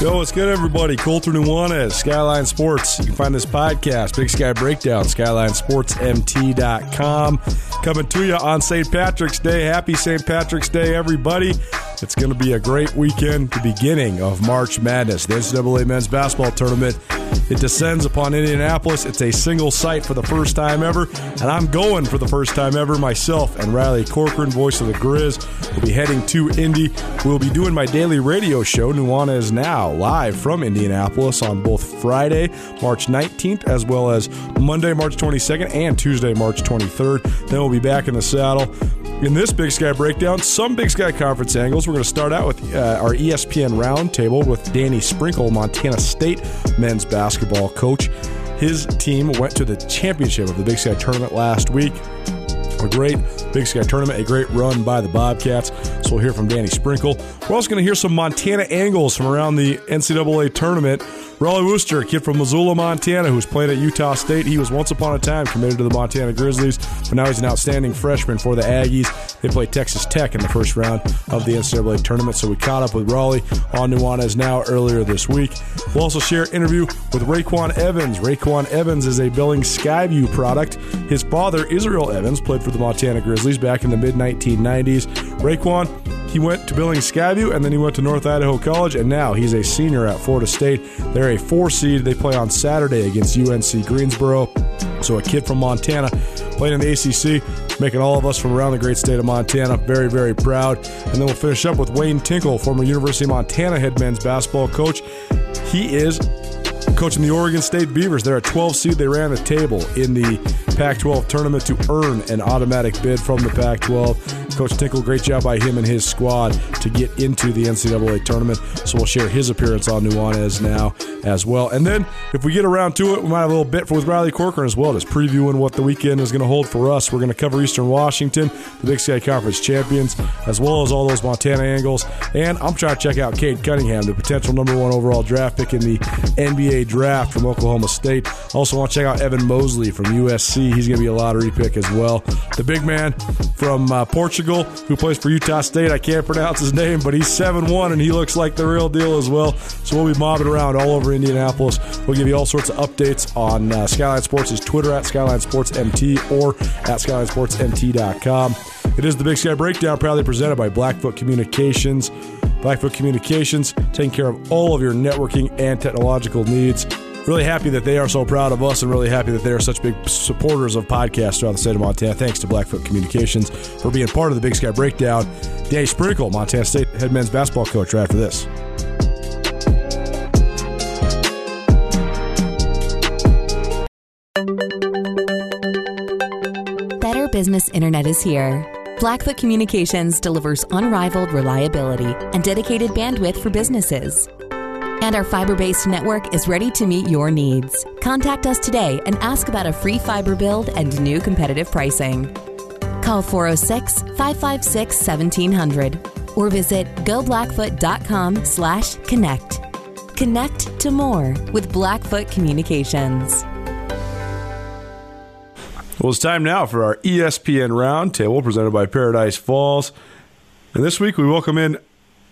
Yo, what's good, everybody? Colter Nuanez, Skyline Sports. You can find this podcast, Big Sky Breakdown, SkylineSportsMT.com. Coming to you on St. Patrick's Day. Happy St. Patrick's Day, everybody. It's going to be a great weekend, the beginning of March Madness, the NCAA men's basketball tournament. It descends upon Indianapolis. It's a single site for the first time ever, and I'm going for the first time ever myself. And Riley Corcoran, voice of the Grizz, will be heading to Indy. We'll be doing my daily radio show, Nuanez Now, live from Indianapolis on both Friday, March 19th, as well as Monday, March 22nd, and Tuesday, March 23rd. Then we'll be back in the saddle in this Big Sky breakdown, some Big Sky conference angles. We're going to start out with uh, our ESPN roundtable with Danny Sprinkle, Montana State men's basketball coach. His team went to the championship of the Big Sky tournament last week. A great Big Sky tournament, a great run by the Bobcats. So we'll hear from Danny Sprinkle. We're also going to hear some Montana angles from around the NCAA tournament. Rollie Worster, a kid from Missoula, Montana, who's played at Utah State. He was once upon a time committed to the Montana Grizzlies, but now he's an outstanding freshman for the Aggies. They play Texas Tech in the first round of the NCAA tournament, so we caught up with Rollie on Nuanez now earlier this week. We'll also share an interview with RayQuan Evans. RayQuan Evans is a Billings Skyview product. His father, Israel Evans, played for the Montana Grizzlies back in the mid 1990s. RayQuan he went to Billings Skyview and then he went to North Idaho College, and now he's a senior at Florida State. They're a four seed. They play on Saturday against UNC Greensboro. So a kid from Montana playing in the ACC, making all of us from around the great state of Montana very, very proud. And then we'll finish up with Wayne Tinkle, former University of Montana head men's basketball coach. He is coaching the Oregon State Beavers. They're a 12 seed. They ran the table in the Pac 12 tournament to earn an automatic bid from the Pac 12. Coach Tinkle, great job by him and his squad to get into the NCAA tournament. So we'll share his appearance on Nuanez now as well. And then if we get around to it, we might have a little bit with Riley Corcoran as well, just previewing what the weekend is going to hold for us. We're going to cover Eastern Washington, the Big Sky Conference champions, as well as all those Montana angles. And I'm trying to check out Cade Cunningham, the potential number one overall draft pick in the NBA draft from Oklahoma State. Also want to check out Evan Mobley from USC. He's going to be a lottery pick as well. The big man from uh, Portugal who plays for Utah State. I can't pronounce his name, but he's 7 1 and he looks like the real deal as well. So we'll be mobbing around all over Indianapolis. We'll give you all sorts of updates on uh, Skyline Sports' Twitter at Skyline Sports MT or at SkylineSportsMT.com. It is the Big Sky Breakdown, proudly presented by Blackfoot Communications. Blackfoot Communications, taking care of all of your networking and technological needs really happy that they are so proud of us and really happy that they are such big supporters of podcasts throughout the state of Montana. Thanks to Blackfoot Communications for being part of the Big Sky Breakdown. Danny Sprinkle, Montana State head men's basketball coach, right after this. Better Business Internet is here. Blackfoot Communications delivers unrivaled reliability and dedicated bandwidth for businesses and our fiber based network is ready to meet your needs. Contact us today and ask about a free fiber build and new competitive pricing. Call 406 556 1700 or visit goblackfoot.com slash connect. Connect to more with Blackfoot Communications. Well, it's time now for our ESPN Roundtable presented by Paradise Falls. And this week we welcome in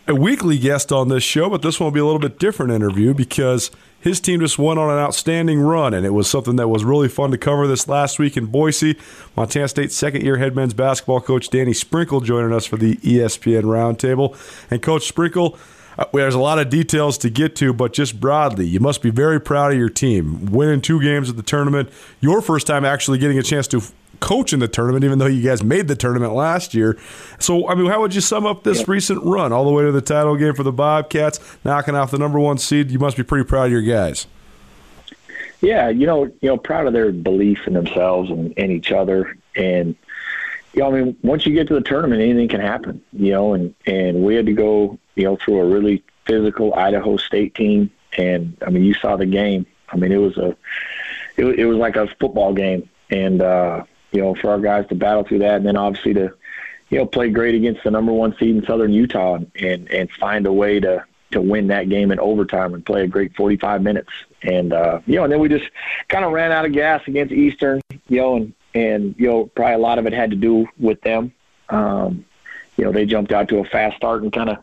a weekly guest on this show, but this one will be a little bit different interview because his team just went on an outstanding run, and it was something that was really fun to cover this last week in Boise. Montana State second year head men's basketball coach Danny Sprinkle joining us for the ESPN Roundtable. And Coach Sprinkle, uh, there's a lot of details to get to, but just broadly, you must be very proud of your team. Winning two games at the tournament, your first time actually getting a chance to coach in the tournament, even though you guys made the tournament last year. So, I mean, how would you sum up this recent run all the way to the title game for the Bobcats, knocking off the number one seed? You must be pretty proud of your guys. Yeah, you know, you know, proud of their belief in themselves and, and each other, and you know, I mean, once you get to the tournament, anything can happen. You know, and and we had to go, you know, through a really physical Idaho State team, and I mean, you saw the game. I mean, it was a, it, it was like a football game, and uh, you know, for our guys to battle through that, and then obviously to, you know, play great against the number one seed in Southern Utah and and, and find a way to to win that game in overtime and play a great 45 minutes. And uh, you know, and then we just kind of ran out of gas against Eastern, you know, and and you know, probably a lot of it had to do with them. Um, you know, they jumped out to a fast start and kind of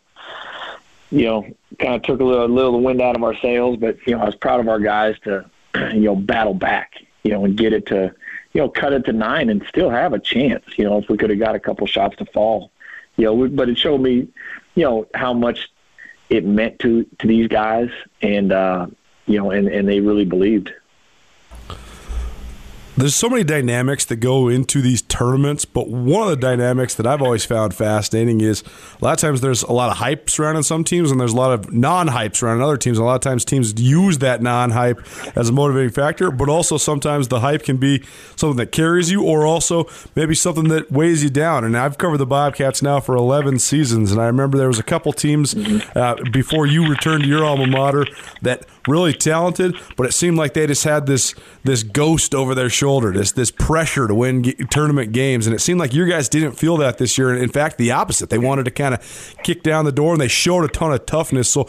you know, kind of took a little, a little wind out of our sails. But you know, I was proud of our guys to, you know, battle back, you know, and get it to, you know, cut it to nine and still have a chance. You know, if we could have got a couple shots to fall, you know, but it showed me, you know, how much it meant to to these guys, and uh, you know, and and they really believed there's so many dynamics that go into these tournaments, but one of the dynamics that I've always found fascinating is a lot of times there's a lot of hype surrounding some teams, and there's a lot of non-hype surrounding other teams. a lot of times teams use that non-hype as a motivating factor, but also sometimes the hype can be something that carries you, or also maybe something that weighs you down. And I've covered the Bobcats now for 11 seasons, and I remember there was a couple teams uh, before you returned to your alma mater that really talented, but it seemed like they just had this this ghost over their shoulder, this this pressure to win g- tournament games, and it seemed like your guys didn't feel that this year. And in fact, the opposite. They wanted to kind of kick down the door, and they showed a ton of toughness. So,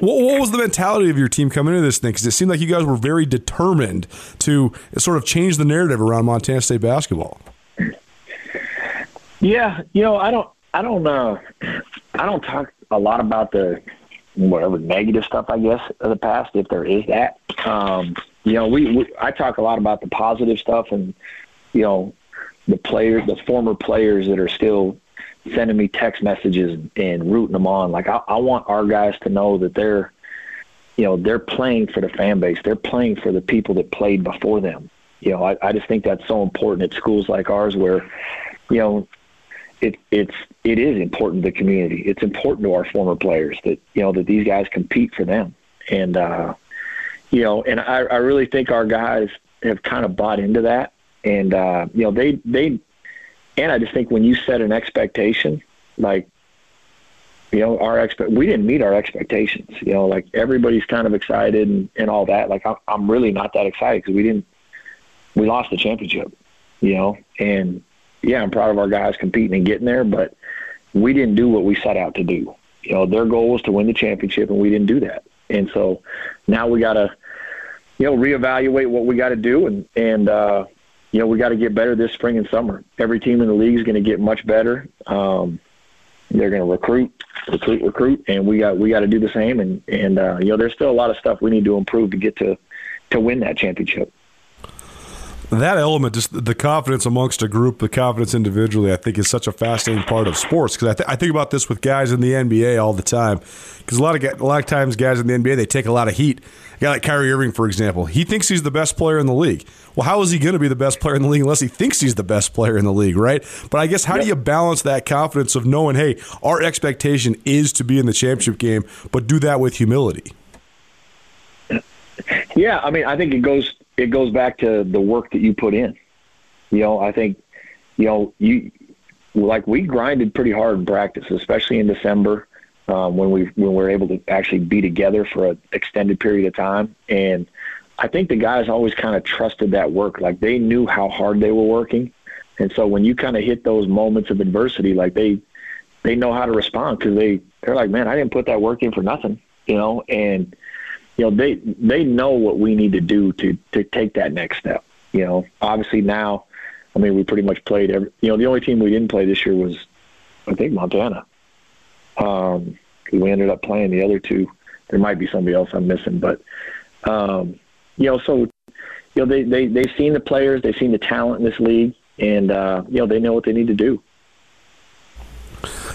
what, what was the mentality of your team coming into this thing? Because it seemed like you guys were very determined to sort of change the narrative around Montana State basketball. Yeah, you know, I don't, I don't, uh, I don't talk a lot about the whatever negative stuff, I guess, of the past, if there is that. Um, you know, we, we I talk a lot about the positive stuff and you know the players, the former players that are still sending me text messages and rooting them on. Like I, I want our guys to know that they're you know they're playing for the fan base. They're playing for the people that played before them. You know, I, I just think that's so important at schools like ours where you know it, it's it is important to the community. It's important to our former players that you know that these guys compete for them, and uh, you know, and I, I really think our guys have kind of bought into that, and uh, you know, they they, and I just think when you set an expectation, like you know, our expect we didn't meet our expectations. You know, like everybody's kind of excited and, and all that. Like I'm, I'm really not that excited because we didn't we lost the championship. You know, and yeah, I'm proud of our guys competing and getting there, but we didn't do what we set out to do. You know, their goal was to win the championship, and we didn't do that. And so now we got to, you know, reevaluate what we got to do, and and uh, you know we got to get better this spring and summer. Every team in the league is going to get much better. Um, they're going to recruit, recruit, recruit, and we got we got to do the same. And and uh, you know, there's still a lot of stuff we need to improve to get to to win that championship that element, just the confidence amongst a group, the confidence individually, I think is such a fascinating part of sports. Because I, th- I, think about this with guys in the NBA all the time. Because a lot of a lot of times, guys in the NBA they take a lot of heat. A guy like Kyrie Irving, for example, he thinks he's the best player in the league. Well, how is he going to be the best player in the league unless he thinks he's the best player in the league, right? But I guess how yep. do you balance that confidence of knowing, hey, our expectation is to be in the championship game, but do that with humility? Yeah, I mean, I think it goes it goes back to the work that you put in. You know, I think, you know, you like we grinded pretty hard in practice, especially in December um, when we when we were able to actually be together for an extended period of time. And I think the guys always kind of trusted that work, like they knew how hard they were working. And so when you kind of hit those moments of adversity, like they they know how to respond because they they're like, man, I didn't put that work in for nothing, you know, and you know they they know what we need to do to to take that next step. You know, obviously now, I mean, we pretty much played every. You know, the only team we didn't play this year was, I think, Montana. Um, we ended up playing the other two. There might be somebody else I'm missing, but um, you know, so you know they they they've seen the players, they've seen the talent in this league, and uh, you know they know what they need to do.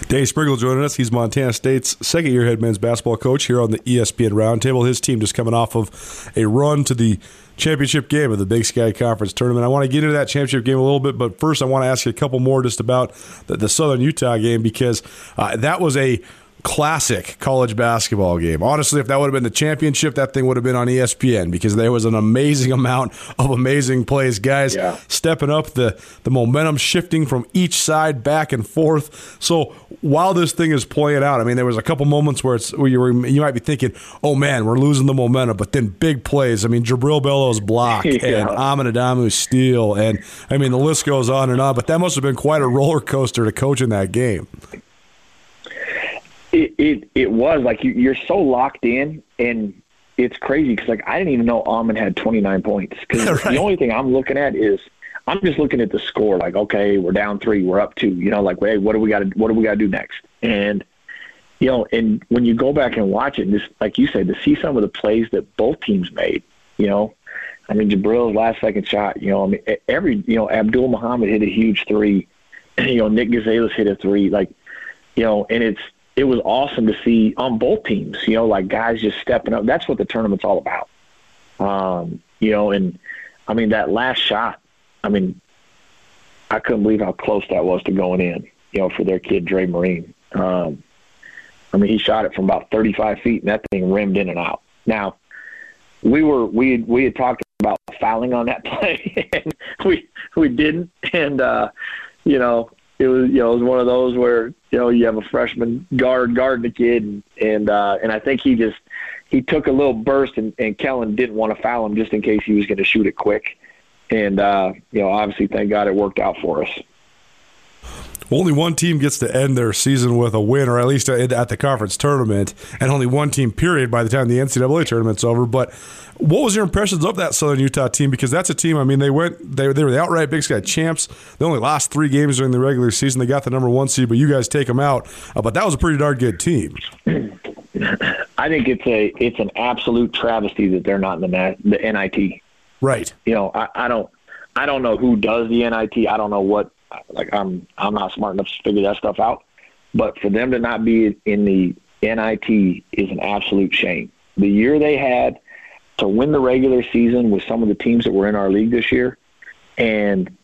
Dave Sprinkle joining us. He's Montana State's second year head men's basketball coach here on the ESPN Roundtable. His team just coming off of a run to the championship game of the Big Sky Conference tournament. I want to get into that championship game a little bit, but first I want to ask you a couple more just about the, the Southern Utah game because uh, that was a classic college basketball game. Honestly, if that would have been the championship, that thing would have been on ESPN because there was an amazing amount of amazing plays. Guys yeah. stepping up, the, the momentum shifting from each side back and forth. So while this thing is playing out, I mean, there was a couple moments where it's where you, were, you might be thinking, oh man, we're losing the momentum, but then big plays. I mean, Jubrile Belo's block yeah. and Amin Adamu's steal. And I mean, the list goes on and on, but that must have been quite a roller coaster to coach in that game. It it, it was like you, you're so locked in, and it's crazy because like I didn't even know Amin had 29 points because right. the only thing I'm looking at is I'm just looking at the score. Like okay, we're down three, we're up two. You know, like hey, what do we got to what do we got to do next? And you know, and when you go back and watch it, and just like you said, to see some of the plays that both teams made, you know, I mean, Jubrile's last second shot, you know, I mean, every, you know, Abdul Muhammad hit a huge three, you know, Nick Gonzalez hit a three, like, you know, and it's, it was awesome to see on both teams, you know, like guys just stepping up. That's what the tournament's all about. Um, you know, and I mean, that last shot, I mean, I couldn't believe how close that was to going in, you know, for their kid, Dre Marin. Um, I mean, he shot it from about 35 feet, and that thing rimmed in and out. Now, we were we we had talked about fouling on that play, and we we didn't. And uh, you know, it was you know it was one of those where you know you have a freshman guard guarding the kid, and and, uh, and I think he just he took a little burst, and, and Kellen didn't want to foul him just in case he was going to shoot it quick. And uh, you know, obviously, thank God it worked out for us. Only one team gets to end their season with a win, or at least at the conference tournament, and only one team, period, by the time the NCAA tournament's over. But what was your impressions of that Southern Utah team? Because that's a team. I mean, they went they they were the outright Big Sky champs. They only lost three games during the regular season. They got the number one seed, but you guys take them out. Uh, but that was a pretty darn good team. I think it's a it's an absolute travesty that they're not in the the NIT. Right. You know, I, I don't I don't know who does the NIT. I don't know what like I'm I'm not smart enough to figure that stuff out. But for them to not be in the NIT is an absolute shame. The year they had to win the regular season with some of the teams that were in our league this year, and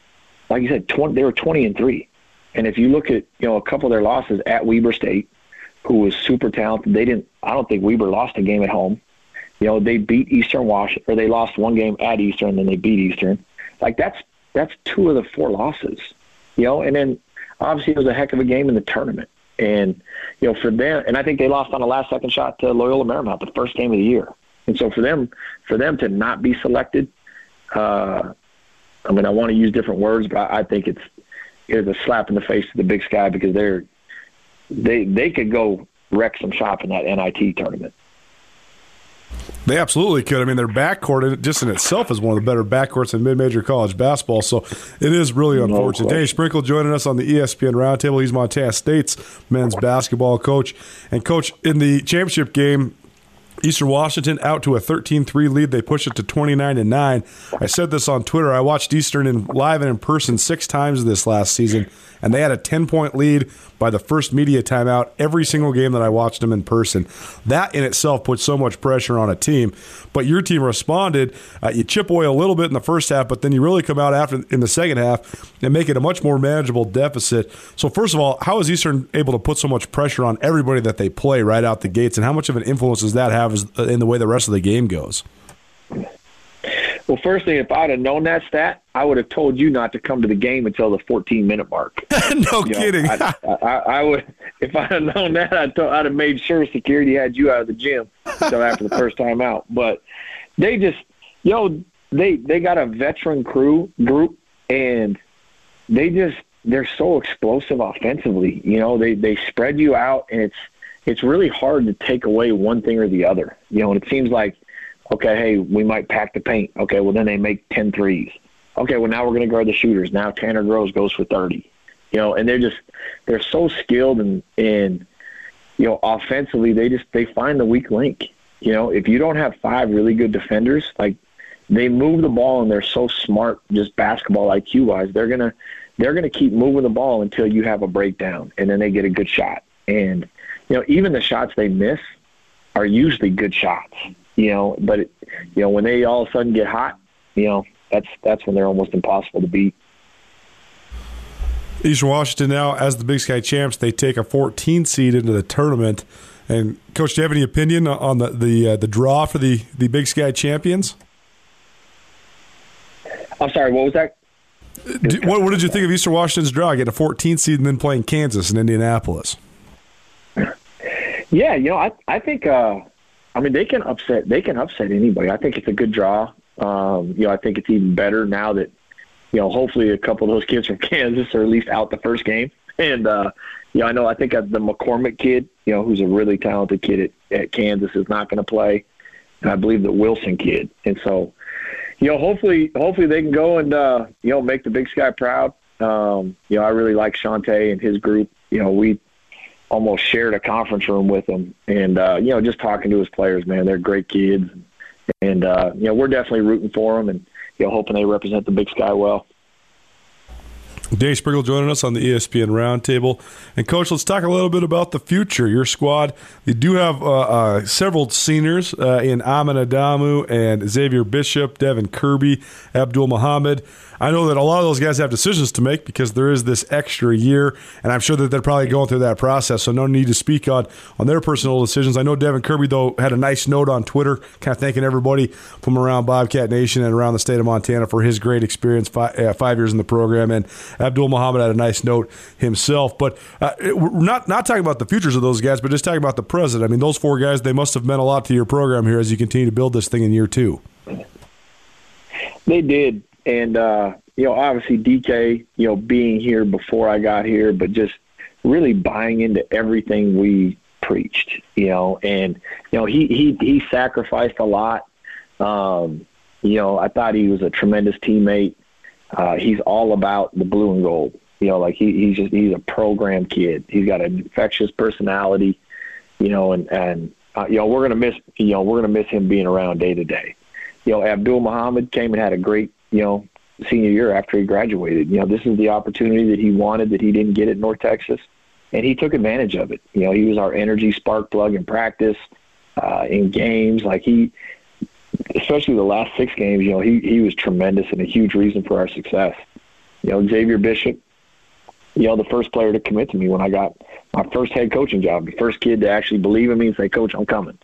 like you said, 20, they were 20 and three. And if you look at you know a couple of their losses at Weber State, who was super talented, they didn't. I don't think Weber lost a game at home. You know, they beat Eastern Wash, or they lost one game at Eastern, then they beat Eastern. Like that's that's two of the four losses you know, and then obviously it was a heck of a game in the tournament. And, you know, for them, and I think they lost on a last second shot to Loyola Marymount, the first game of the year. And so for them, for them to not be selected, uh, I mean, I want to use different words, but I, I think it's it's a slap in the face to the Big Sky because they're they they could go wreck some shop in that NIT tournament. They absolutely could. I mean, their backcourt just in itself is one of the better backcourts in mid-major college basketball. So it is really unfortunate. Danny Sprinkle joining us on the ESPN Roundtable. He's Montana State's men's basketball coach. And coach, in the championship game, Eastern Washington out to a 13-3 lead. They push it to 29 and 9. I said this on Twitter. I watched Eastern in live and in person 6 times this last season and they had a 10-point lead by the first media timeout every single game that I watched them in person. That in itself puts so much pressure on a team. But your team responded. Uh, you chip away a little bit in the first half, but then you really come out after in the second half and make it a much more manageable deficit. So first of all, how is Eastern able to put so much pressure on everybody that they play right out the gates, and how much of an influence does that have uh, in the way the rest of the game goes? Well, first thing, if I'd have known that stat, I would have told you not to come to the game until the 14 minute mark. no you kidding. Know, I, I, I, would, if I'd have known that, I'd, told, I'd have made sure security had you out of the gym until after the first time out. But they just, yo, they they got a veteran crew group, and they just they're so explosive offensively. You know, they they spread you out, and it's it's really hard to take away one thing or the other. You know, and it seems like Okay, hey, we might pack the paint. Okay, well then they make 10 threes. Okay, well now we're going to guard the shooters. Now Tanner Groves goes for 30. You know, and they're just they're so skilled and and you know offensively they just they find the weak link. You know, if you don't have five really good defenders, like they move the ball and they're so smart, just basketball IQ wise, they're gonna they're gonna keep moving the ball until you have a breakdown, and then they get a good shot. And you know, even the shots they miss are usually good shots you know, but it, you know when they all of a sudden get hot, you know that's that's when they're almost impossible to beat. Eastern Washington now, as the Big Sky champs, they take a 14 seed into the tournament. And coach, do you have any opinion on the the uh, the draw for the the Big Sky champions? I'm sorry, what was that? Do, what, what, did you think of Eastern Washington's draw? Getting a 14 seed and then playing Kansas in Indianapolis. Yeah, you know, I I think uh, I mean, they can upset. They can upset anybody. I think it's a good draw. Um, you know, I think it's even better now that you know. Hopefully, a couple of those kids from Kansas are at least out the first game. And uh, you know, I know. I think the McCormack kid, you know, who's a really talented kid at, at Kansas, is not going to play. And I believe the Wilson kid. And so, you know, hopefully, hopefully they can go and uh, you know make the Big Sky proud. Um, you know, I really like Shantay and his group. You know, we almost shared a conference room with him, and uh, you know, just talking to his players, man, they're great kids, and uh, you know, we're definitely rooting for them, and you know, hoping they represent the Big Sky well. Dave Sprinkle joining us on the ESPN Roundtable. And, Coach, let's talk a little bit about the future. Your squad, you do have uh, uh, several seniors uh, in Amin Adamu and Xavier Bishop, Devin Kirby, Abdul Muhammad. I know that a lot of those guys have decisions to make because there is this extra year, and I'm sure that they're probably going through that process. So no need to speak on on their personal decisions. I know Devin Kirby though had a nice note on Twitter, kind of thanking everybody from around Bobcat Nation and around the state of Montana for his great experience five, uh, five years in the program. And Abdul Muhammad had a nice note himself. But uh, we're not not talking about the futures of those guys, but just talking about the present. I mean, those four guys they must have meant a lot to your program here as you continue to build this thing in year two. They did, and uh, you know, obviously DK, you know, being here before I got here, but just really buying into everything we preached, you know, and you know he he he sacrificed a lot. Um, you know, I thought he was a tremendous teammate. Uh, he's all about the blue and gold. You know, like he, he's just he's a program kid. He's got an infectious personality. You know, and and uh, you know we're gonna miss you know we're gonna miss him being around day to day. You know, Abdul Muhammad came and had a great you know senior year after he graduated. You know, this is the opportunity that he wanted that he didn't get at North Texas, and he took advantage of it. You know, he was our energy spark plug in practice, uh, in games. Like he, especially the last six games, you know, he he was tremendous and a huge reason for our success. You know, Xavier Bishop, you know, the first player to commit to me when I got my first head coaching job, the first kid to actually believe in me and say, "Coach, I'm coming."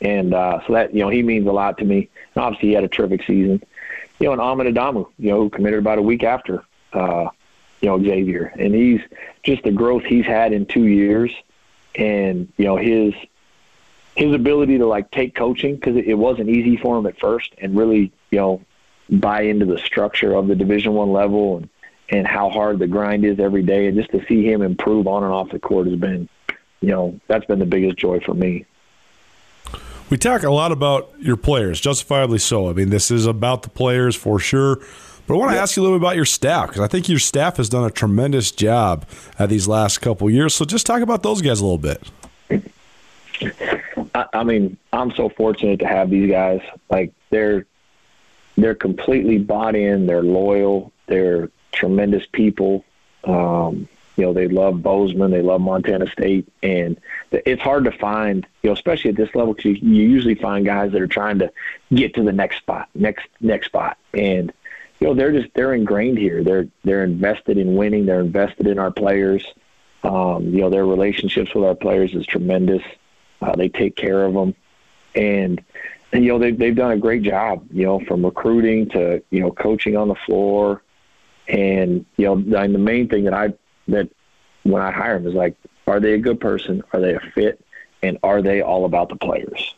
And uh, so that you know, he means a lot to me. And obviously, he had a terrific season you know, and Amin Adamu, you know, who committed about a week after, uh, you know, Xavier. And he's just the growth he's had in two years and, you know, his, his ability to like take coaching because it, it wasn't easy for him at first and really, you know, buy into the structure of the division one level and, and how hard the grind is every day. And just to see him improve on and off the court has been, you know, that's been the biggest joy for me. We talk a lot about your players, justifiably so. I mean, this is about the players for sure. But I want to ask you a little bit about your staff because I think your staff has done a tremendous job at these last couple years. So just talk about those guys a little bit. I, I mean, I'm so fortunate to have these guys. Like they're they're completely bought in. They're loyal. They're tremendous people. Um, you know, they love Bozeman, they love Montana State, and it's hard to find, you know, especially at this level, because you, you usually find guys that are trying to get to the next spot, next next spot, and you know, they're just they're ingrained here. They're they're invested in winning. They're invested in our players. Um, you know, their relationships with our players is tremendous. Uh, they take care of them, and and you know they've they've done a great job. You know, from recruiting to you know coaching on the floor, and you know, and the main thing that I that when I hire them is like, are they a good person? Are they a fit? And are they all about the players?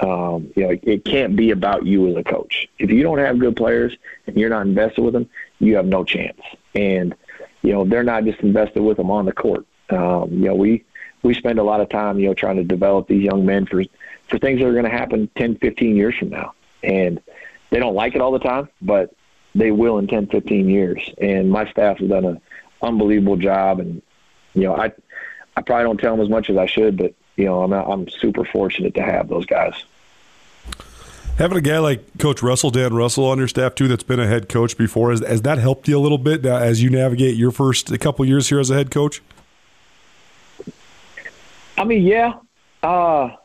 Um, you know, it, it can't be about you as a coach. If you don't have good players and you're not invested with them, you have no chance. And you know, they're not just invested with them on the court. Um, you know, we we spend a lot of time, you know, trying to develop these young men for for things that are going to happen 10, 15 years from now. And they don't like it all the time, but they will in 10, 15 years. And my staff has done a unbelievable job. And you know, I I probably don't tell them as much as I should, but you know, I'm I'm super fortunate to have those guys. Having a guy like Coach Russell, Dan Russell, on your staff too, that's been a head coach before, has, has that helped you a little bit as you navigate your first a couple years here as a head coach? I mean, yeah. Uh,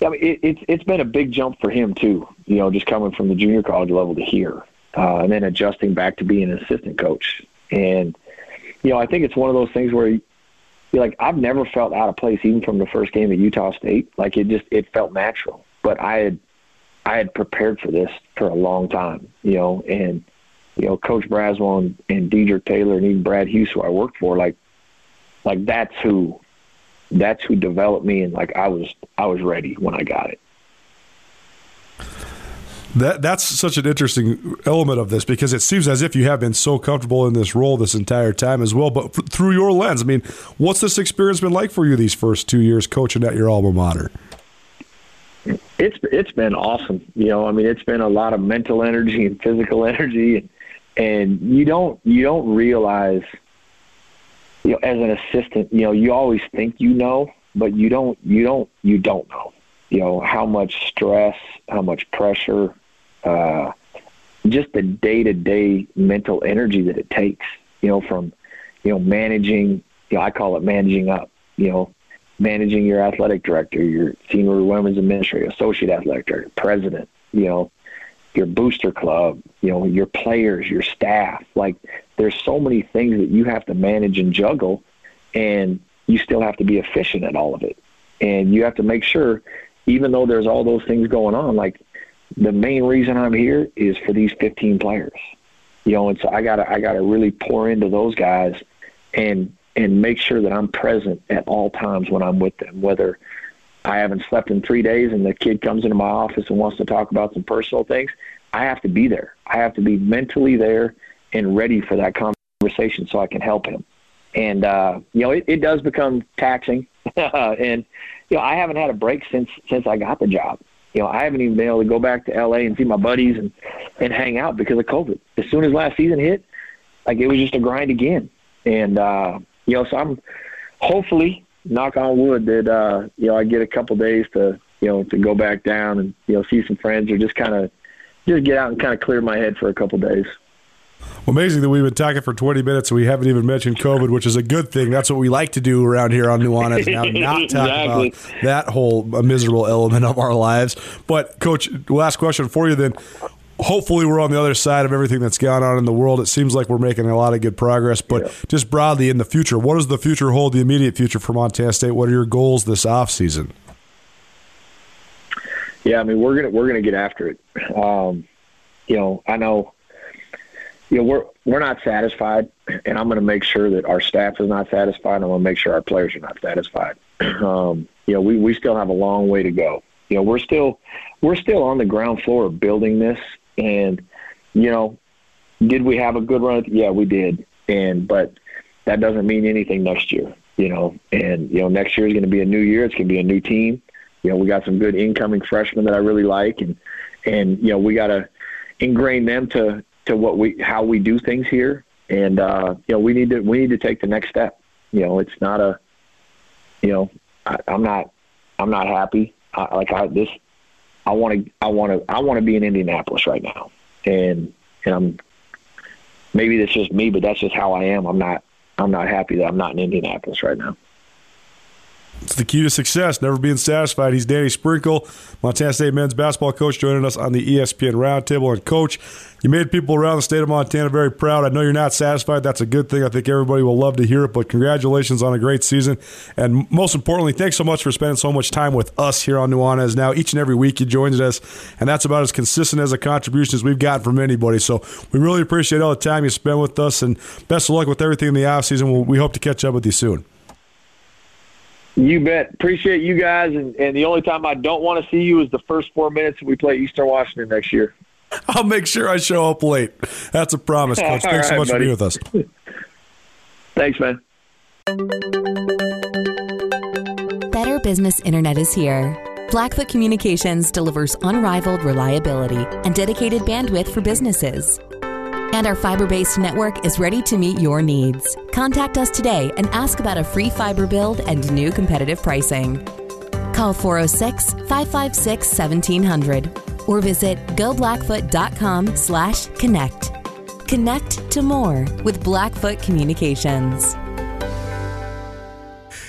I mean, it, it's it's been a big jump for him too. You know, just coming from the junior college level to here, uh, and then adjusting back to being an assistant coach. And you know, I think it's one of those things where you're like, I've never felt out of place, even from the first game at Utah State. Like it just it felt natural. But I had I had prepared for this for a long time, you know, and you know, Coach Braswell and, and Dedrique Taylor and even Brad Huse, who I worked for, like like that's who that's who developed me and like I was I was ready when I got it. That that's such an interesting element of this because it seems as if you have been so comfortable in this role this entire time as well. But f- through your lens, I mean, what's this experience been like for you these first two years coaching at your alma mater? It's it's been awesome. You know, I mean, it's been a lot of mental energy and physical energy, and, and you don't you don't realize you know, as an assistant, you know, you always think you know, but you don't, you don't, you don't know, you know, how much stress, how much pressure, uh, just the day to day mental energy that it takes, you know, from, you know, managing, you know, I call it managing up, you know, managing your athletic director, your senior women's administrator, associate athletic director, president, you know, your booster club, you know, your players, your staff. Like there's so many things that you have to manage and juggle and you still have to be efficient at all of it. And you have to make sure even though there's all those things going on, like the main reason I'm here is for these 15 players. You know, and so I got to I got to really pour into those guys and and make sure that I'm present at all times when I'm with them, whether I haven't slept in three days and the kid comes into my office and wants to talk about some personal things, I have to be there. I have to be mentally there and ready for that conversation so I can help him. And uh, you know, it, it does become taxing. and you know, I haven't had a break since since I got the job. You know, I haven't even been able to go back to LA and see my buddies and and hang out because of COVID. As soon as last season hit, like it was just a grind again. And uh, you know, so I'm hopefully knock on wood that uh, you know I get a couple days to you know to go back down and you know see some friends or just kind of just get out and kind of clear my head for a couple days. Well, amazing that we've been talking for 20 minutes and we haven't even mentioned COVID, which is a good thing. That's what we like to do around here on Nuanez now, not talk exactly. about that whole miserable element of our lives. But, Coach, last question for you then hopefully we're on the other side of everything that's gone on in the world. It seems like we're making a lot of good progress, but yeah. just broadly in the future, what does the future hold, the immediate future for Montana State? What are your goals this off season? Yeah, I mean we're gonna we're gonna get after it. Um, you know, I know you know we're we're not satisfied, and I'm going to make sure that our staff is not satisfied. I'm going to make sure our players are not satisfied. Um, you know, we we still have a long way to go. You know, we're still we're still on the ground floor of building this, and, you know, did we have a good run? Yeah, we did. And, but that doesn't mean anything next year, you know, and, you know, next year is going to be a new year. It's going to be a new team. You know, we got some good incoming freshmen that I really like. And, and, you know, we got to ingrain them to, to what we, how we do things here. And, uh, you know, we need to, we need to take the next step. You know, it's not a, you know, I, I'm not, I'm not happy. I, like I, this, I want to I want to I want to be in Indianapolis right now, and and I'm maybe that's just me, but that's just how I am. I'm not I'm not happy that I'm not in Indianapolis right now. It's the key to success, never being satisfied. He's Danny Sprinkle, Montana State men's basketball coach, joining us on the ESPN Roundtable. And, coach, you made people around the state of Montana very proud. I know you're not satisfied. That's a good thing. I think everybody will love to hear it. But congratulations on a great season. And most importantly, thanks so much for spending so much time with us here on Nuanez. Now, each and every week you join us, and that's about as consistent as a contribution as we've gotten from anybody. So we really appreciate all the time you spend with us, and best of luck with everything in the offseason. We hope to catch up with you soon. You bet. Appreciate you guys. And, and the only time I don't want to see you is the first four minutes we play Eastern Washington next year. I'll make sure I show up late. That's a promise, Coach. Thanks right, so much buddy. for being with us. Thanks, man. Better Business Internet is here. Blackfoot Communications delivers unrivaled reliability and dedicated bandwidth for businesses. And our fiber based network is ready to meet your needs. Contact us today and ask about a free fiber build and new competitive pricing. Call 406 556 1700 or visit goblackfoot.com slash connect. Connect to more with Blackfoot Communications.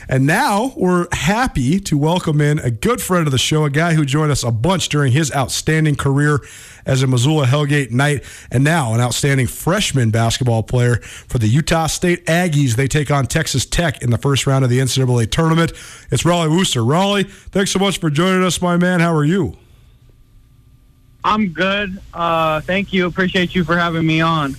And now we're happy to welcome in a good friend of the show, a guy who joined us a bunch during his outstanding career as a Missoula Hellgate Knight, and now an outstanding freshman basketball player for the Utah State Aggies. They take on Texas Tech in the first round of the NCAA tournament. It's Rollie Worster. Rollie, thanks so much for joining us, my man. How are you? I'm good. Uh, thank you. Appreciate you for having me on.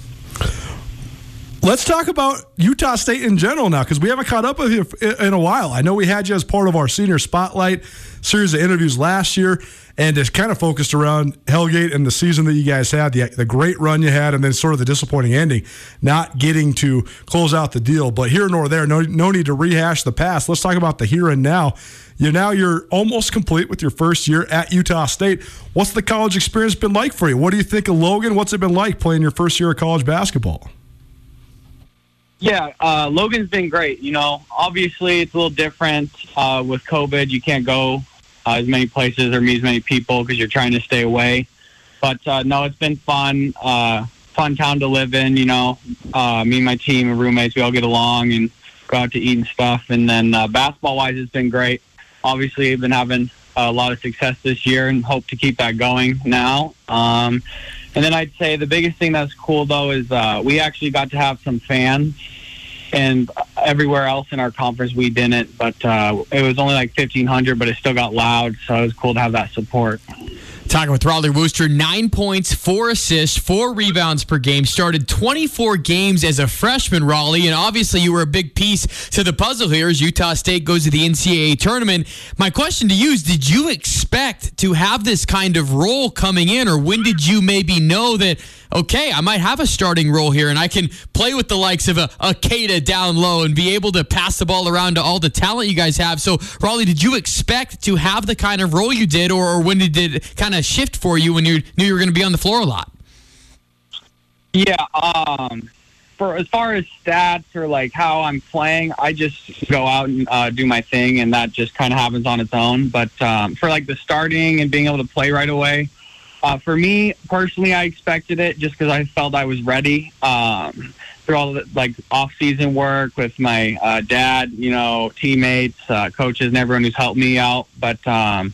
Let's talk about Utah State in general now because we haven't caught up with you in a while. I know we had you as part of our senior spotlight series of interviews last year, and it's kind of focused around Hellgate and the season that you guys had, the, the great run you had, and then sort of the disappointing ending, not getting to close out the deal. But here nor there, no, no need to rehash the past. Let's talk about the here and now. You now you're almost complete with your first year at Utah State. What's the college experience been like for you? What do you think of Logan? What's it been like playing your first year of college basketball? Yeah, uh, Logan's been great. You know, obviously it's a little different uh, with COVID. You can't go uh, as many places or meet as many people because you're trying to stay away. But uh, no, it's been fun. Uh, fun town to live in. You know, uh, me and my team and roommates, we all get along and go out to eat and stuff. And then uh, basketball wise, it's been great. Obviously, I've been having a lot of success this year and hope to keep that going now. Um, and then I'd say the biggest thing that's cool though is uh, we actually got to have some fans. And everywhere else in our conference, we didn't. But uh, it was only like 1,500, but it still got loud. So it was cool to have that support. Talking with Rollie Worster, nine points, four assists, four rebounds per game. Started 24 games as a freshman, Rollie, and obviously you were a big piece to the puzzle here as Utah State goes to the NCAA tournament. My question to you is Did you expect to have this kind of role coming in, or when did you maybe know that? Okay, I might have a starting role here and I can play with the likes of a, a down low and be able to pass the ball around to all the talent you guys have. So, Rollie, did you expect to have the kind of role you did, or, or when did it kind of shift for you when you knew you were going to be on the floor a lot? Yeah, um, for as far as stats or like how I'm playing, I just go out and uh, do my thing, and that just kind of happens on its own. But um, for like the starting and being able to play right away, uh, for me personally, I expected it just because I felt I was ready. Um, through all the like off-season work with my uh, dad, you know, teammates, uh, coaches, and everyone who's helped me out. But um,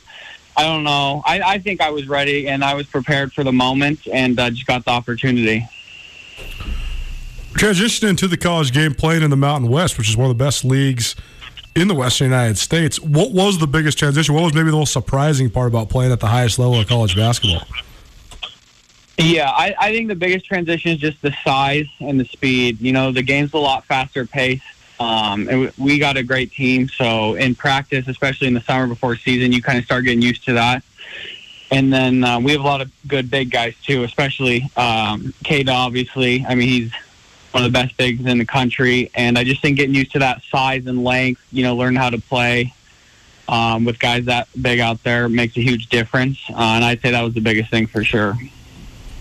I don't know. I, I think I was ready and I was prepared for the moment, and uh, just got the opportunity. Transitioning to the college game, playing in the Mountain West, which is one of the best leagues in the Western United States. What was the biggest transition? What was maybe the most surprising part about playing at the highest level of college basketball? Yeah, I, I think the biggest transition is just the size and the speed. You know, the game's a lot faster paced. Um, and we got a great team, so in practice, especially in the summer before season, you kind of start getting used to that. And then uh, we have a lot of good big guys too, especially um. Obviously, I mean he's one of the best bigs in the country. And I just think getting used to that size and length, you know, learn how to play um, with guys that big out there makes a huge difference. Uh, and I'd say that was the biggest thing for sure.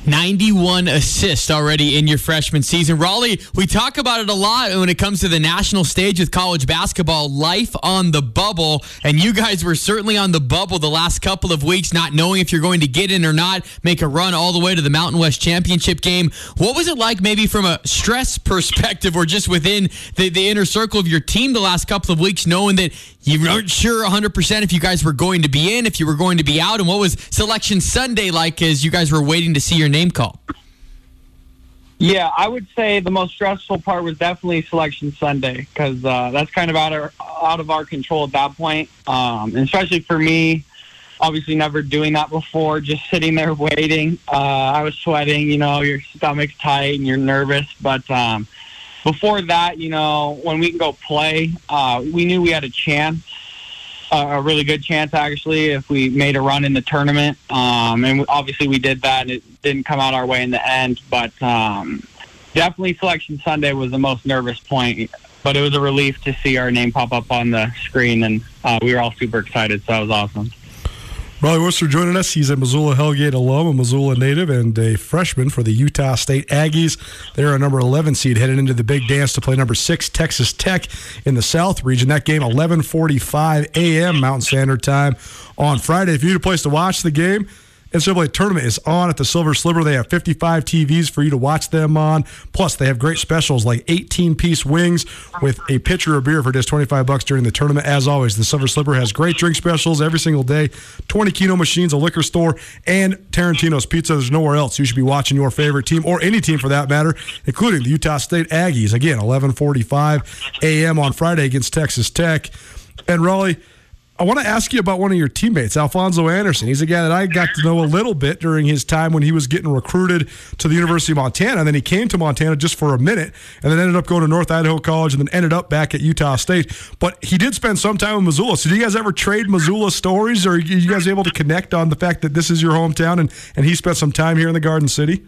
91 assists already in your freshman season. Rollie, we talk about it a lot when it comes to the national stage with college basketball, life on the bubble. And you guys were certainly on the bubble the last couple of weeks, not knowing if you're going to get in or not, make a run all the way to the Mountain West Championship game. What was it like, maybe from a stress perspective or just within the, the inner circle of your team the last couple of weeks, knowing that you weren't sure 100% if you guys were going to be in, if you were going to be out, and what was Selection Sunday like as you guys were waiting to see your name called? Yeah, I would say the most stressful part was definitely Selection Sunday because uh, that's kind of out of out of our control at that point, um, and especially for me. Obviously, never doing that before, just sitting there waiting. Uh, I was sweating, you know, your stomach's tight and you're nervous, but um, before that, you know, when we can go play, uh, we knew we had a chance, uh, a really good chance actually, if we made a run in the tournament. Um, and obviously we did that, and it didn't come out our way in the end. But um, definitely, Selection Sunday was the most nervous point. But it was a relief to see our name pop up on the screen, and uh, we were all super excited. So that was awesome. Rollie Worster joining us. He's a Missoula Hellgate alum, a Missoula native, and a freshman for the Utah State Aggies. They're a number 11 seed headed into the big dance to play number six Texas Tech in the South region. That game 11:45 a.m. Mountain Standard Time on Friday. If you need a place to watch the game, NCAA tournament is on at the Silver Slipper. They have 55 TVs for you to watch them on. Plus, they have great specials like 18 piece wings with a pitcher of beer for just 25 bucks during the tournament. As always, the Silver Slipper has great drink specials every single day 20 Keno machines, a liquor store, and Tarantino's Pizza. There's nowhere else you should be watching your favorite team or any team for that matter, including the Utah State Aggies. Again, 11:45 a.m. on Friday against Texas Tech. And Rollie, I want to ask you about one of your teammates, Alphonso Anderson. He's a guy that I got to know a little bit during his time when he was getting recruited to the University of Montana. And then he came to Montana just for a minute and then ended up going to North Idaho College and then ended up back at Utah State. But he did spend some time in Missoula. So, do you guys ever trade Missoula stories or are you guys able to connect on the fact that this is your hometown and, and he spent some time here in the Garden City?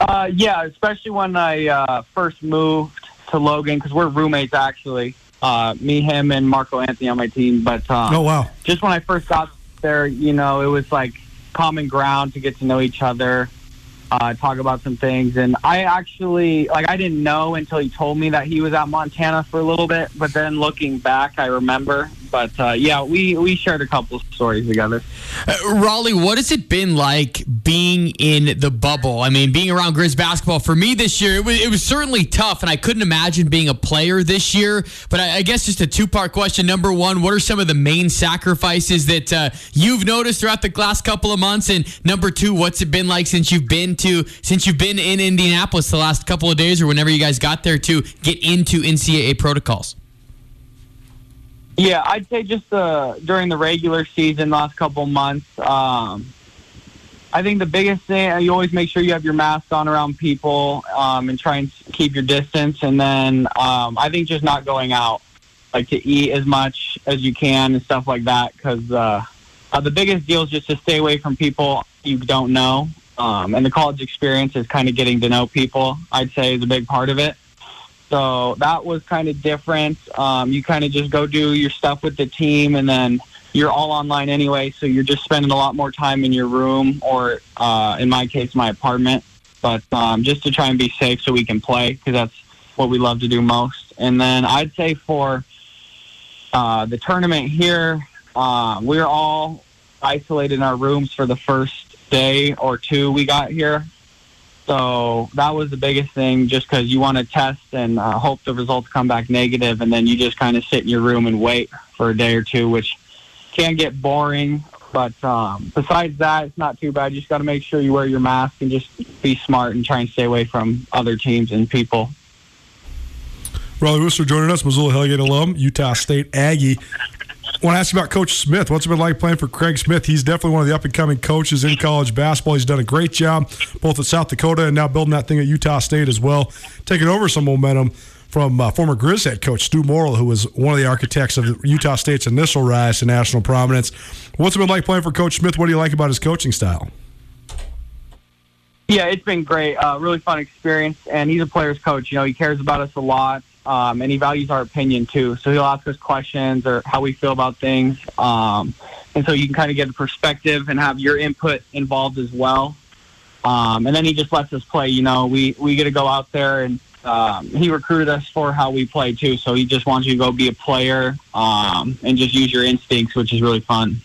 Uh, yeah, especially when I uh, first moved to Logan because we're roommates actually uh, me, him, and Marco Anthony on my team. But um, oh wow, just when I first got there, you know, it was like common ground to get to know each other. uh, talk about some things. And I actually, like, I didn't know until he told me that he was at Montana for a little bit. But then looking back, I remember. But uh, yeah, we, we shared a couple of stories together. Uh, Rollie, what has it been like being in the bubble? I mean, being around Grizz basketball for me this year, it was, it was certainly tough, and I couldn't imagine being a player this year. But I, I guess just a two part question. Number one, what are some of the main sacrifices that uh, you've noticed throughout the last couple of months? And number two, what's it been like since you've been to since you've been in Indianapolis the last couple of days, or whenever you guys got there to get into NCAA protocols? Yeah, I'd say just uh, during the regular season, last couple months. Um, I think the biggest thing you always make sure you have your mask on around people um, and try and keep your distance. And then um, I think just not going out, like to eat as much as you can and stuff like that. Because uh, uh, the biggest deal is just to stay away from people you don't know. Um, and the college experience is kind of getting to know people. I'd say is a big part of it. So that was kind of different. Um, you kind of just go do your stuff with the team, and then you're all online anyway. So you're just spending a lot more time in your room, or uh, in my case, my apartment. But um, just to try and be safe, so we can play, because that's what we love to do most. And then I'd say for uh, the tournament here, uh, we're all isolated in our rooms for the first day or two we got here. So that was the biggest thing, just because you want to test and uh, hope the results come back negative, and then you just kind of sit in your room and wait for a day or two, which can get boring. But um, besides that, it's not too bad. You just got to make sure you wear your mask and just be smart and try and stay away from other teams and people. Rollie Worster joining us, Missoula Hellgate alum, Utah State Aggie. Want to ask you about Coach Smith. What's it been like playing for Craig Smith? He's definitely one of the up and coming coaches in college basketball. He's done a great job both at South Dakota and now building that thing at Utah State as well, taking over some momentum from uh, former Grizz head coach Stew Morrill, who was one of the architects of Utah State's initial rise to national prominence. What's it been like playing for Coach Smith? What do you like about his coaching style? Yeah, it's been great. Uh, really fun experience, and he's a player's coach. You know, he cares about us a lot um, and he values our opinion too. So he'll ask us questions or how we feel about things, um, and so you can kind of get a perspective and have your input involved as well. Um, and then he just lets us play. You know, we we get to go out there and. Um, he recruited us for how we play too, so he just wants you to go be a player um, and just use your instincts, which is really fun.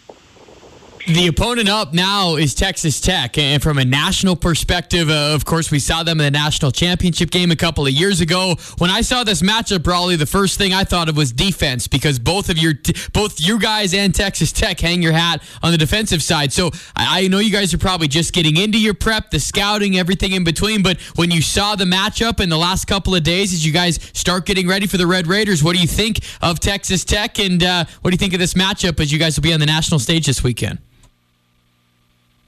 The opponent up now is Texas Tech. And from a national perspective, uh, of course, we saw them in the national championship game a couple of years ago. When I saw this matchup, Rollie, the first thing I thought of was defense because both of your both you guys and Texas Tech hang your hat on the defensive side. So I, I know you guys are probably just getting into your prep, the scouting, everything in between. But when you saw the matchup in the last couple of days, as you guys start getting ready for the Red Raiders, what do you think of Texas Tech? And uh, what do you think of this matchup as you guys will be on the national stage this weekend?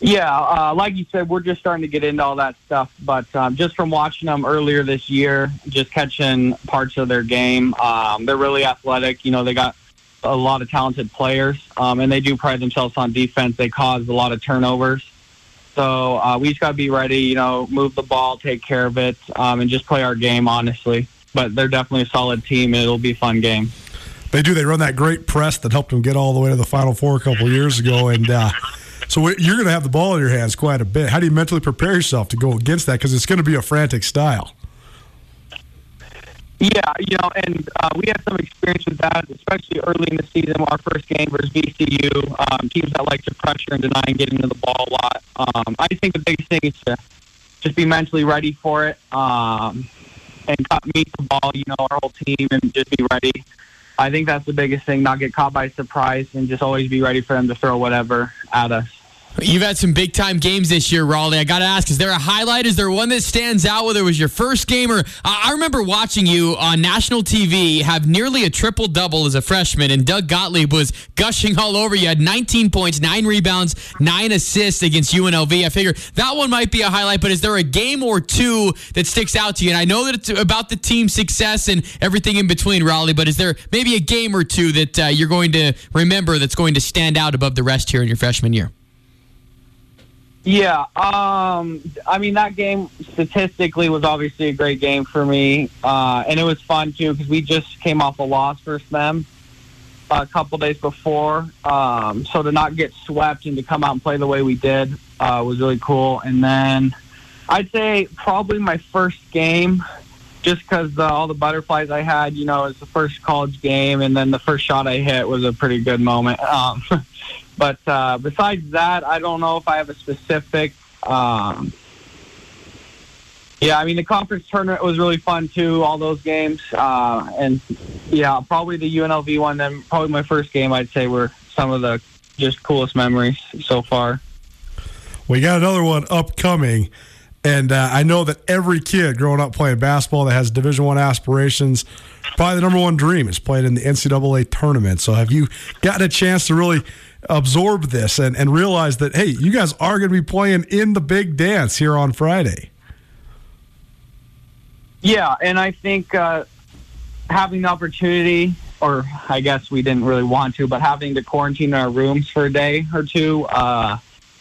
Yeah, uh, like you said, we're just starting to get into all that stuff. But um, just from watching them earlier this year, just catching parts of their game, um, they're really athletic. You know, they got a lot of talented players, um, and they do pride themselves on defense. They cause a lot of turnovers. So uh, we just got to be ready, you know, move the ball, take care of it, um, and just play our game, honestly. But they're definitely a solid team, and it'll be a fun game. They do. They run that great press that helped them get all the way to the Final Four a couple years ago, and. Uh, so you're going to have the ball in your hands quite a bit. How do you mentally prepare yourself to go against that? Because it's going to be a frantic style. Yeah, you know, and uh, we had some experience with that, especially early in the season. Our first game versus VCU, um, teams that like to pressure and deny and get into the ball a lot. Um, I think the biggest thing is to just be mentally ready for it um, and meet the ball. You know, our whole team and just be ready. I think that's the biggest thing: not get caught by surprise and just always be ready for them to throw whatever at us. You've had some big time games this year, Rollie. I got to ask, is there a highlight? Is there one that stands out, whether it was your first game or I remember watching you on national TV have nearly a triple double as a freshman, and Doug Gottlieb was gushing all over you. Had 19 points, nine rebounds, nine assists against UNLV. I figure that one might be a highlight, but is there a game or two that sticks out to you? And I know that it's about the team success and everything in between, Rollie, but is there maybe a game or two that uh, you're going to remember that's going to stand out above the rest here in your freshman year? Yeah, um, I mean that game statistically was obviously a great game for me, uh, and it was fun too because we just came off a loss versus them a couple days before. Um, so to not get swept and to come out and play the way we did uh, was really cool. And then I'd say probably my first game, just because all the butterflies I had. You know, it was the first college game, and then the first shot I hit was a pretty good moment. Um, but uh, besides that, I don't know if I have a specific. Um, yeah, I mean the conference tournament was really fun too. All those games, uh, and yeah, probably the UNLV one. Then probably my first game, I'd say, were some of the just coolest memories so far. We got another one upcoming, and uh, I know that every kid growing up playing basketball that has Division One aspirations, probably the number one dream is playing in the NCAA tournament. So, have you gotten a chance to really absorb this and, and realize that hey, you guys are going to be playing in the big dance here on Friday? Yeah, and I think uh, having the opportunity, or I guess we didn't really want to, but having to quarantine in our rooms for a day or two uh,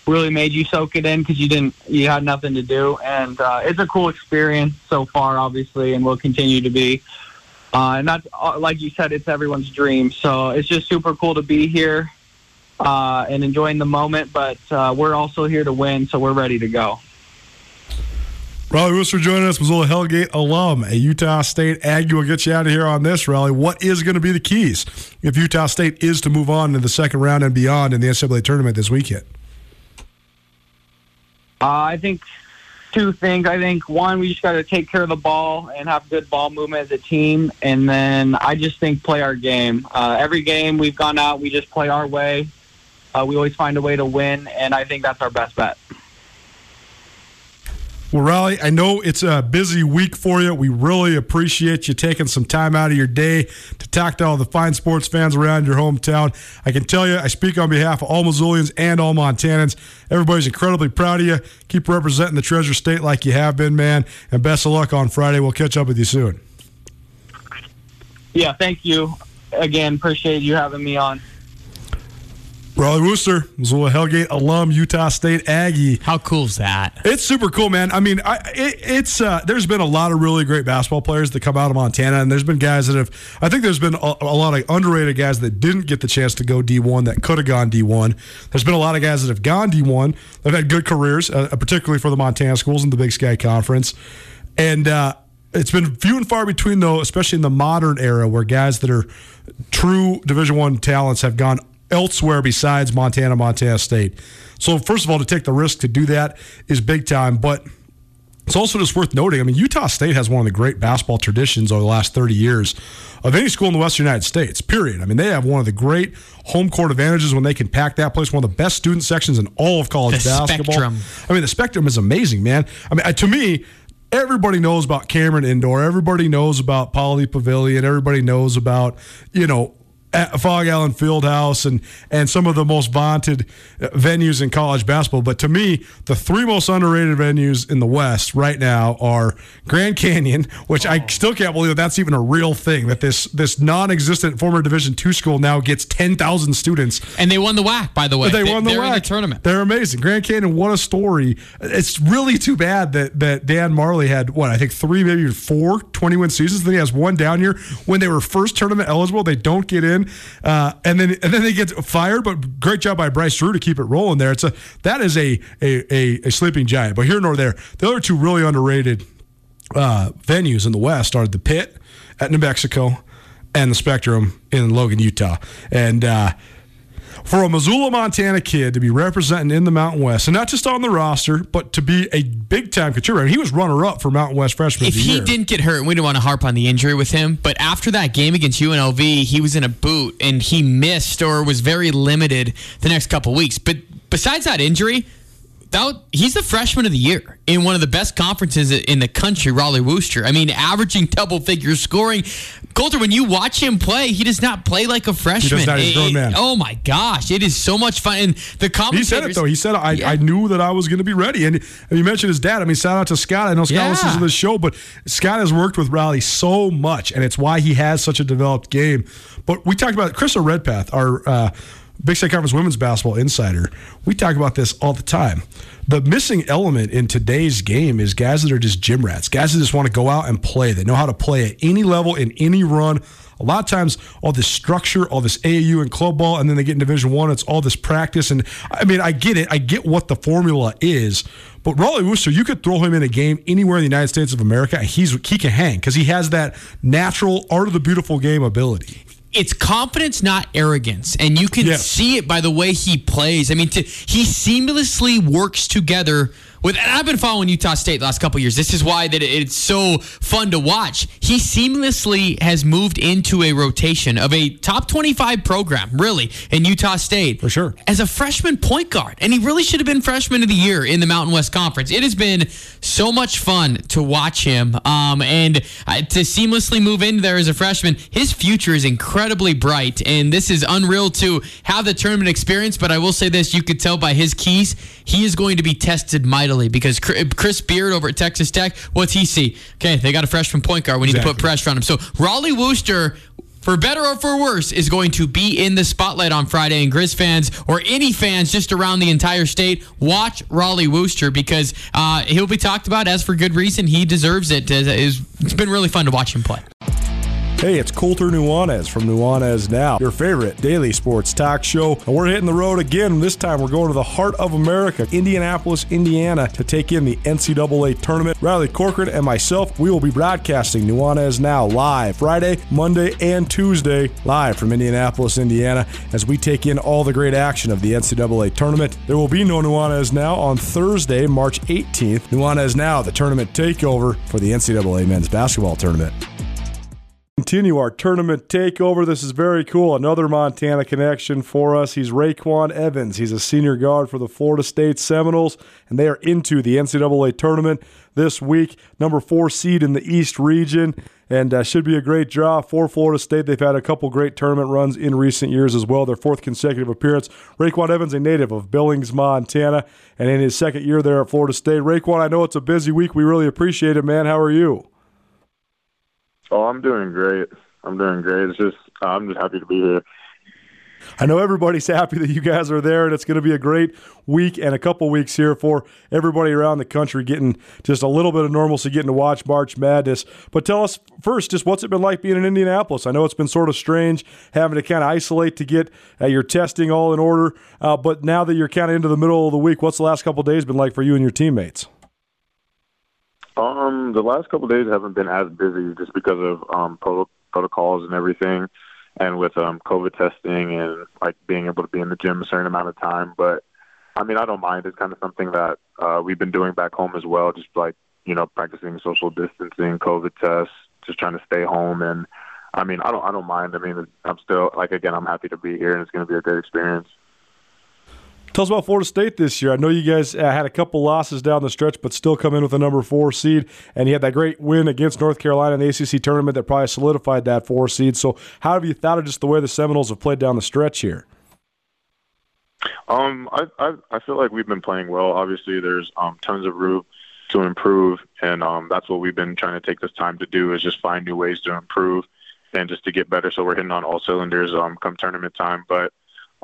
really made you soak it in because you didn't, you had nothing to do, and uh, it's a cool experience so far, obviously, and will continue to be. Uh, and that's uh, like you said, it's everyone's dream. So it's just super cool to be here uh, and enjoying the moment. But uh, we're also here to win, so we're ready to go. Rollie Worster joining us, Missoula Hellgate alum, a Utah State Aggie. We'll get you out of here on this, Rollie. What is going to be the keys if Utah State is to move on to the second round and beyond in the NCAA tournament this weekend? Uh, I think two things. I think one, we just got to take care of the ball and have good ball movement as a team, and then I just think play our game. Uh, every game we've gone out, we just play our way. Uh, we always find a way to win, and I think that's our best bet. Well, Rollie, I know it's a busy week for you. We really appreciate you taking some time out of your day to talk to all the fine sports fans around your hometown. I can tell you, I speak on behalf of all Missoulians and all Montanans. Everybody's incredibly proud of you. Keep representing the Treasure State like you have been, man. And best of luck on Friday. We'll catch up with you soon. Yeah, thank you again. Appreciate you having me on. Rollie Worster, Missoula Hellgate alum, Utah State Aggie. How cool is that? It's super cool, man. I mean, I, it, it's uh, there's been a lot of really great basketball players that come out of Montana, and there's been guys that have. I think there's been a, a lot of underrated guys that didn't get the chance to go D1 that could have gone D1. There's been a lot of guys that have gone D1 that have had good careers, uh, particularly for the Montana schools in the Big Sky Conference, and. Uh, it's been few and far between though, especially in the modern era, where guys that are true Division One talents have gone elsewhere besides Montana, Montana State. So, first of all, to take the risk to do that is big time. But it's also just worth noting. I mean, Utah State has one of the great basketball traditions over the last 30 years of any school in the Western United States, period. I mean, they have one of the great home court advantages when they can pack that place, one of the best student sections in all of college The basketball. spectrum. I mean, the spectrum is amazing, man. I mean, uh, to me, everybody knows about Cameron Indoor. Everybody knows about Pauley Pavilion. Everybody knows about, you know, Phog Allen Fieldhouse and and some of the most vaunted uh, venues in college basketball. But to me, the three most underrated venues in the West right now are Grand Canyon, which I still can't believe that that's even a real thing. That this this non-existent former Division two school now gets ten thousand students. And they won the WAC, by the way. They won the they're the WAC. tournament. They're amazing. Grand Canyon, what a story. It's really too bad that, that Dan Majerle had, what, I think three, maybe four 20 win seasons. Then he has one down year. When they were first tournament eligible, they don't get in. Uh, and then and then they get fired, but great job by Bryce Drew to keep it rolling there. It's a That is a, a, a, a sleeping giant. But here nor there, the other two really underrated uh, venues in the West are the Pit at New Mexico and the Spectrum in Logan, Utah. And uh, for a Missoula, Montana kid to be representing in the Mountain West, and not just on the roster, but to be a big time contributor. I mean, he was runner up for Mountain West Freshman if he Year. didn't get hurt, we didn't want to harp on the injury with him. But after that game against UNLV, he was in a boot and he missed or was very limited the next couple weeks. But besides that injury, that, he's the freshman of the year in one of the best conferences in the country, Rollie Worster. I mean, averaging double figures scoring. Colter, when you watch him play, he does not play like a freshman. He does not. He's a grown It- man. Oh my gosh, it is so much fun. And the He said it though. He said I, Yeah. I knew that I was going to be ready, and, and you mentioned his dad. I mean, shout out to Scott. I know Scott Yeah. listens to this show, but Scott has worked with Rollie so much, and it's why he has such a developed game. But we talked about Krista Redpath, our uh, Big Sky Conference women's basketball insider. We talk about this all the time. The missing element in today's game is guys that are just gym rats, guys that just want to go out and play. They know how to play at any level in any run. A lot of times, all this structure, all this AAU and club ball, and then they get in Division One. It's all this practice, and I mean, I get it. I get what the formula is, but Rollie Worster, you could throw him in a game anywhere in the United States of America. He's he can hang because he has that natural art of the beautiful game ability it's confidence, not arrogance, and you can yes. see it by the way he plays. I mean, to, he seamlessly works together with and I've been following Utah State the last couple years. This is why that it's so fun to watch. He seamlessly has moved into a rotation of a top 25 program, really, in Utah State. For sure. As a freshman point guard. And he really should have been freshman of the year in the Mountain West Conference. It has been so much fun to watch him. Um, and uh, to seamlessly move in there as a freshman, his future is incredibly bright. And this is unreal to have the tournament experience. But I will say this you could tell by his keys, he is going to be tested mightily mightily because Chris Beard over at Texas Tech, what's he see? Okay, they got a freshman point guard. We need exactly. to put pressure on him. So Rollie Worster for better or for worse, is going to be in the spotlight on Friday. And Grizz fans or any fans just around the entire state, watch Rollie Worster because uh, he'll be talked about as for good reason. He deserves it. It's been really fun to watch him play. Hey, it's Colter Nuanez from Nuanez Now, your favorite daily sports talk show. And we're hitting the road again. This time we're going to the heart of America, Indianapolis, Indiana, to take in the NCAA tournament. Riley Corcoran and myself, we will be broadcasting Nuanez Now live Friday, Monday, and Tuesday, live from Indianapolis, Indiana, as we take in all the great action of the NCAA tournament. There will be no Nuanez Now on Thursday, March 18th. Nuanez Now, the tournament takeover for the NCAA men's basketball tournament. Continue our tournament takeover. This is very cool. Another Montana connection for us. He's RayQuan Evans. He's a senior guard for the Florida State Seminoles, and they are into the NCAA tournament this week. Number four seed in the East region, and uh, should be a great draw for Florida State. They've had a couple great tournament runs in recent years as well. Their fourth consecutive appearance. RayQuan Evans, a native of Billings, Montana, and in his second year there at Florida State. RayQuan, I know it's a busy week. We really appreciate it, man. How are you? Oh, I'm doing great. I'm doing great. It's just I'm just happy to be here. I know everybody's happy that you guys are there, and it's going to be a great week and a couple weeks here for everybody around the country getting just a little bit of normalcy, getting to watch March Madness. But tell us first, just what's it been like being in Indianapolis? I know it's been sort of strange having to kind of isolate to get uh, your testing all in order, uh, but now that you're kind of into the middle of the week, what's the last couple days been like for you and your teammates? Um, the last couple days haven't been as busy just because of um pro- protocols and everything, and with um COVID testing and like being able to be in the gym a certain amount of time. But I mean, I don't mind. It's kind of something that uh, we've been doing back home as well. Just like you know, practicing social distancing, COVID tests, just trying to stay home. And I mean, I don't, I don't mind. I mean, I'm still like again, I'm happy to be here, and it's going to be a great experience. Tell us about Florida State this year. I know you guys uh, had a couple losses down the stretch, but still come in with a number four seed, and you had that great win against North Carolina in the ACC tournament that probably solidified that four seed. So, how have you thought of just the way the Seminoles have played down the stretch here? Um, I I, I feel like we've been playing well. Obviously, there's um, tons of room to improve, and um, that's what we've been trying to take this time to do is just find new ways to improve and just to get better. So we're hitting on all cylinders um, come tournament time, but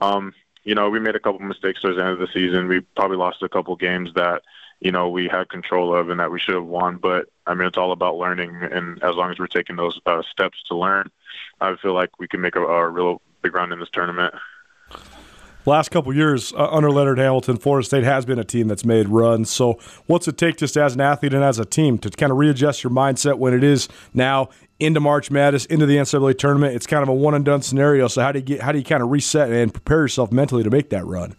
um, you know, we made a couple mistakes towards the end of the season. We probably lost a couple games that, you know, we had control of and that we should have won. But I mean, it's all about learning, and as long as we're taking those uh, steps to learn, I feel like we can make a, a real big run in this tournament. Last couple years uh, under Leonard Hamilton, Florida State has been a team that's made runs. So, what's it take just as an athlete and as a team to kind of readjust your mindset when it is now into March Madness, into the NCAA tournament. It's kind of a one and done scenario. So how do you get how do you kind of reset and prepare yourself mentally to make that run?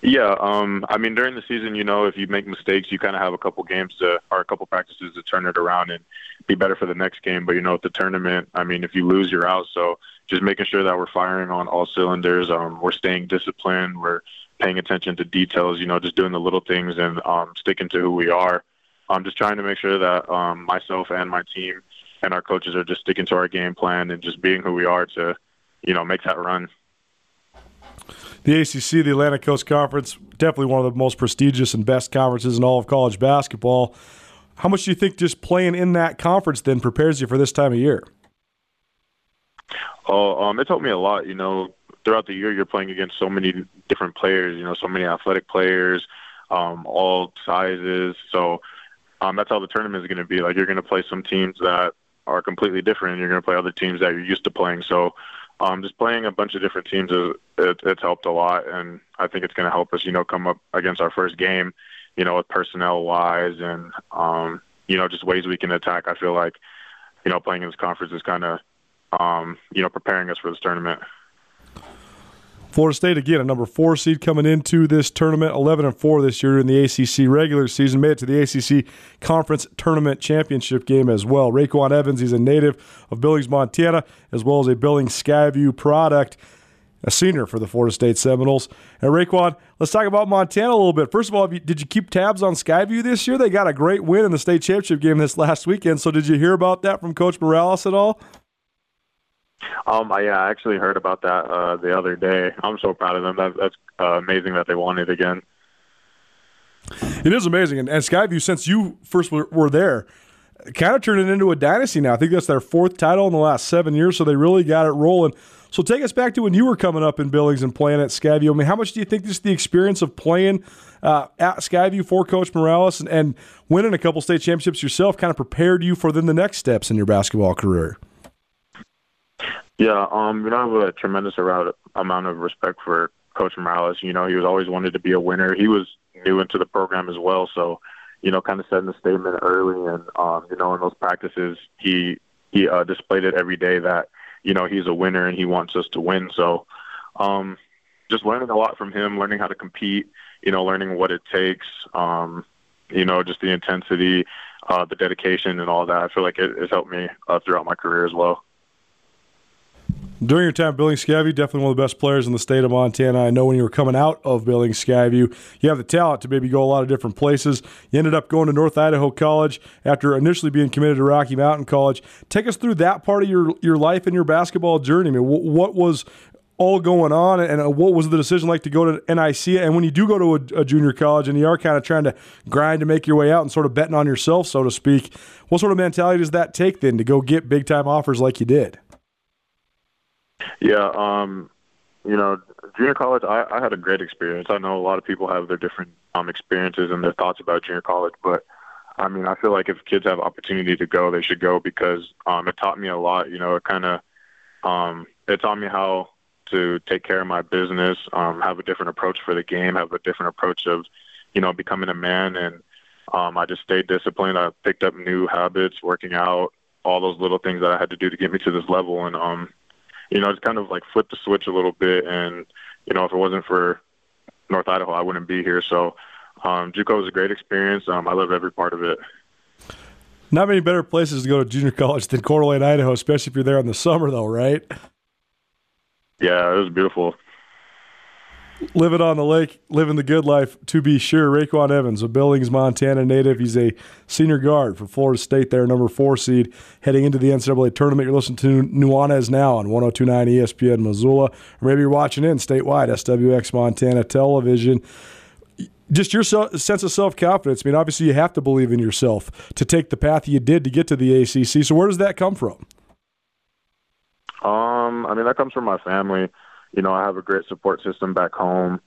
Yeah, um, I mean during the season, you know, if you make mistakes, you kind of have a couple games to or a couple practices to turn it around and be better for the next game. But you know, at the tournament, I mean, if you lose, you're out. So just making sure that we're firing on all cylinders. Um, we're staying disciplined. We're paying attention to details. You know, just doing the little things and um, sticking to who we are. I'm just trying to make sure that um, myself and my team and our coaches are just sticking to our game plan and just being who we are to, you know, make that run. The ACC, the Atlantic Coast Conference, definitely one of the most prestigious and best conferences in all of college basketball. How much do you think just playing in that conference then prepares you for this time of year? Oh, um, it helped me a lot. You know, throughout the year, you're playing against so many different players. You know, so many athletic players, um, all sizes. So um, that's how the tournament is going to be. Like you're going to play some teams that are completely different. And you're going to play other teams that you're used to playing. So um, just playing a bunch of different teams is it, it's helped a lot, and I think it's going to help us, you know, come up against our first game, you know, with personnel wise and um, you know just ways we can attack. I feel like you know playing in this conference is kind of um, you know preparing us for this tournament. Florida State again, a number four seed coming into this tournament, eleven and four this year in the ACC regular season, made it to the ACC Conference Tournament Championship game as well. RayQuan Evans, he's a native of Billings, Montana, as well as a Billings Skyview product, a senior for the Florida State Seminoles. And RayQuan, let's talk about Montana a little bit. First of all, did you keep tabs on Skyview this year? They got a great win in the state championship game this last weekend. So did you hear about that from Coach Morales at all? Um, I, yeah, I actually heard about that uh, the other day. I'm so proud of them. That, that's uh, amazing that they won it again. It is amazing, and, and Skyview, since you first were, were there, kind of turned it into a dynasty now. I think that's their fourth title in the last seven years, so they really got it rolling. So take us back to when you were coming up in Billings and playing at Skyview. I mean, how much do you think just the experience of playing uh, at Skyview for Coach Morales and, and winning a couple state championships yourself kind of prepared you for then the next steps in your basketball career? Yeah, um, you know, I have a tremendous amount of respect for Coach Morales. You know, he was always wanted to be a winner. He was new into the program as well, so you know, kind of setting the statement early, and um, you know, in those practices, he he uh, displayed it every day that you know he's a winner and he wants us to win. So, um, just learning a lot from him, learning how to compete, you know, learning what it takes, um, you know, just the intensity, uh, the dedication, and all that. I feel like it has helped me uh, throughout my career as well. During your time at Billings Skyview, definitely one of the best players in the state of Montana. I know when you were coming out of Billings Skyview, you have the talent to maybe go a lot of different places. You ended up going to North Idaho College after initially being committed to Rocky Mountain College. Take us through that part of your your life and your basketball journey. I mean, what was all going on, and what was the decision like to go to NIC? And when you do go to a, a, junior college and you are kind of trying to grind to make your way out and sort of betting on yourself, so to speak, what sort of mentality does that take then to go get big time offers like you did? Yeah, um, you know, junior college, I, I had a great experience. I know a lot of people have their different um, experiences and their thoughts about junior college, but I mean, I feel like if kids have opportunity to go, they should go because um, it taught me a lot. You know, it kind of um, it taught me how to take care of my business, um, have a different approach for the game, have a different approach of, you know, becoming a man. And um, I just stayed disciplined. I picked up new habits, working out, all those little things that I had to do to get me to this level. And um, you know, it's kind of like flip the switch a little bit. And, you know, if it wasn't for North Idaho, I wouldn't be here. So, um, JUCO was a great experience. Um, I love every part of it. Not many better places to go to junior college than Coeur d'Alene, Idaho, especially if you're there in the summer, though, right? Yeah, it was beautiful living on the lake, living the good life to be sure. RayQuan Evans, a Billings, Montana native. He's a senior guard for Florida State there, number four seed, heading into the NCAA tournament. You're listening to Nuanez now on 1029 ESPN Missoula, or maybe you're watching in statewide, SWX Montana Television. Just your sense of self confidence. I mean, obviously, you have to believe in yourself to take the path you did to get to the ACC. So, where does that come from? Um, I mean, that comes from my family you know, I have a great support system back home.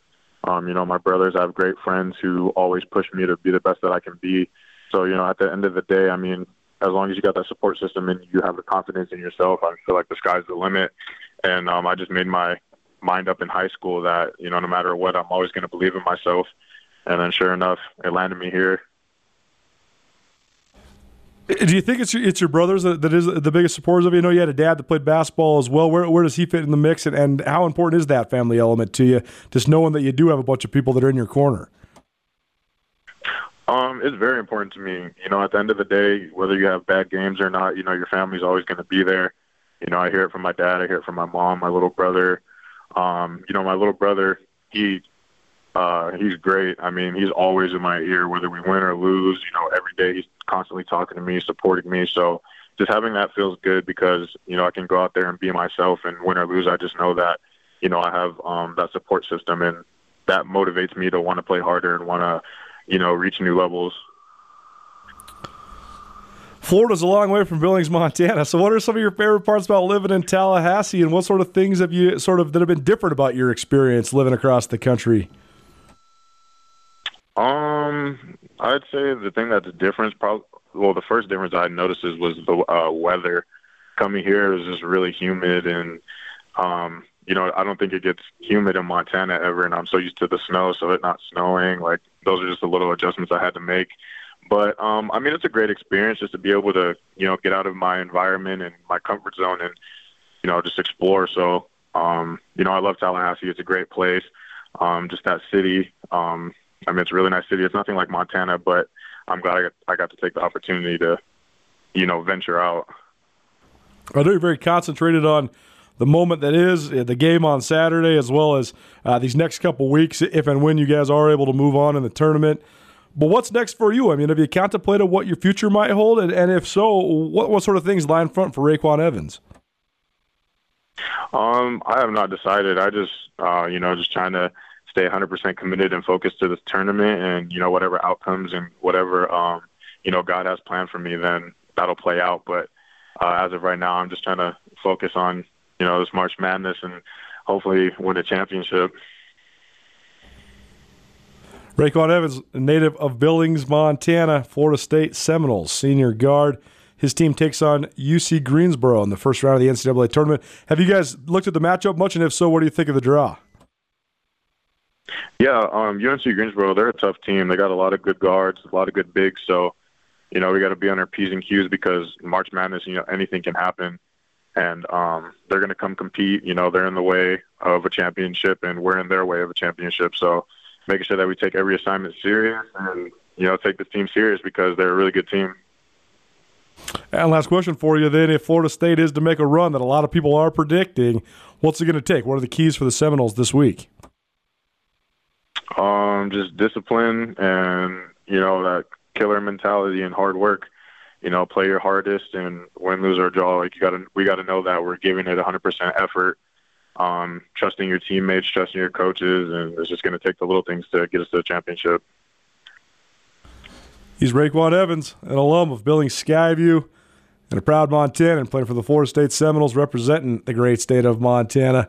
Um, you know, my brothers, I have great friends who always push me to be the best that I can be. So, you know, at the end of the day, I mean, as long as you got that support system and you have the confidence in yourself, I feel like the sky's the limit. And um, I just made my mind up in high school that, you know, no matter what, I'm always going to believe in myself. And then sure enough, it landed me here do you think it's your, it's your brothers that, that is the biggest supporters of you? I know you had a dad that played basketball as well. Where, where does he fit in the mix, and, and how important is that family element to you? Just knowing that you do have a bunch of people that are in your corner. Um, it's very important to me. You know, at the end of the day, whether you have bad games or not, you know, your family's always going to be there. You know, I hear it from my dad. I hear it from my mom, my little brother. Um, you know, my little brother, he uh, he's great. I mean, he's always in my ear, whether we win or lose. You know, every day he's constantly talking to me, supporting me. So just having that feels good because you know I can go out there and be myself, and win or lose, I just know that you know I have um, that support system, and that motivates me to want to play harder and want to you know reach new levels. Florida's a long way from Billings, Montana. So, what are some of your favorite parts about living in Tallahassee, and what sort of things have you sort of that have been different about your experience living across the country? Um, I'd say the thing that's a difference, probably, well, the first difference I noticed is was the uh, weather. Coming here is just really humid, and Um, you know, I don't think it gets humid in Montana ever, and I'm so used to the snow, so it not snowing. Like those are just the little adjustments I had to make. But um, I mean, it's a great experience just to be able to, you know, get out of my environment and my comfort zone and, you know, just explore. So, um, you know, I love Tallahassee. It's a great place. Um, just that city. Um, I mean, it's a really nice city. It's nothing like Montana, but I'm glad I got, I got to take the opportunity to, you know, venture out. I know you're very concentrated on the moment that is the game on Saturday, as well as uh, these next couple weeks, if and when you guys are able to move on in the tournament. But what's next for you? I mean, have you contemplated what your future might hold? And, and if so, what, what sort of things lie in front for RayQuan Evans? Um, I have not decided. I just, uh, you know, just trying to stay 100% committed and focused to this tournament and, you know, whatever outcomes and whatever, um, you know, God has planned for me, then that'll play out. But uh, as of right now, I'm just trying to focus on, you know, this March Madness and hopefully win a championship. RayQuan Evans, native of Billings, Montana, Florida State Seminoles, senior guard. His team takes on UC Greensboro in the first round of the NCAA tournament. Have you guys looked at the matchup much? And if so, what do you think of the draw? Yeah, um, UNC Greensboro, they're a tough team. They got a lot of good guards, a lot of good bigs. So, you know, we got to be on our P's and Q's because March Madness, you know, anything can happen. And um, they're going to come compete. You know, they're in the way of a championship, and we're in their way of a championship. So, making sure that we take every assignment serious and you know take this team serious because they're a really good team. And last question for you then: If Florida State is to make a run that a lot of people are predicting, what's it going to take? What are the keys for the Seminoles this week? Um, just discipline and you know that killer mentality and hard work. You know, play your hardest and win, lose or draw. Like you got to, we got to know that we're giving it 100% effort um, trusting your teammates, trusting your coaches, and it's just going to take the little things to get us to the championship. He's RayQuan Evans, an alum of Billings Skyview and a proud Montanan playing for the Florida State Seminoles, representing the great state of Montana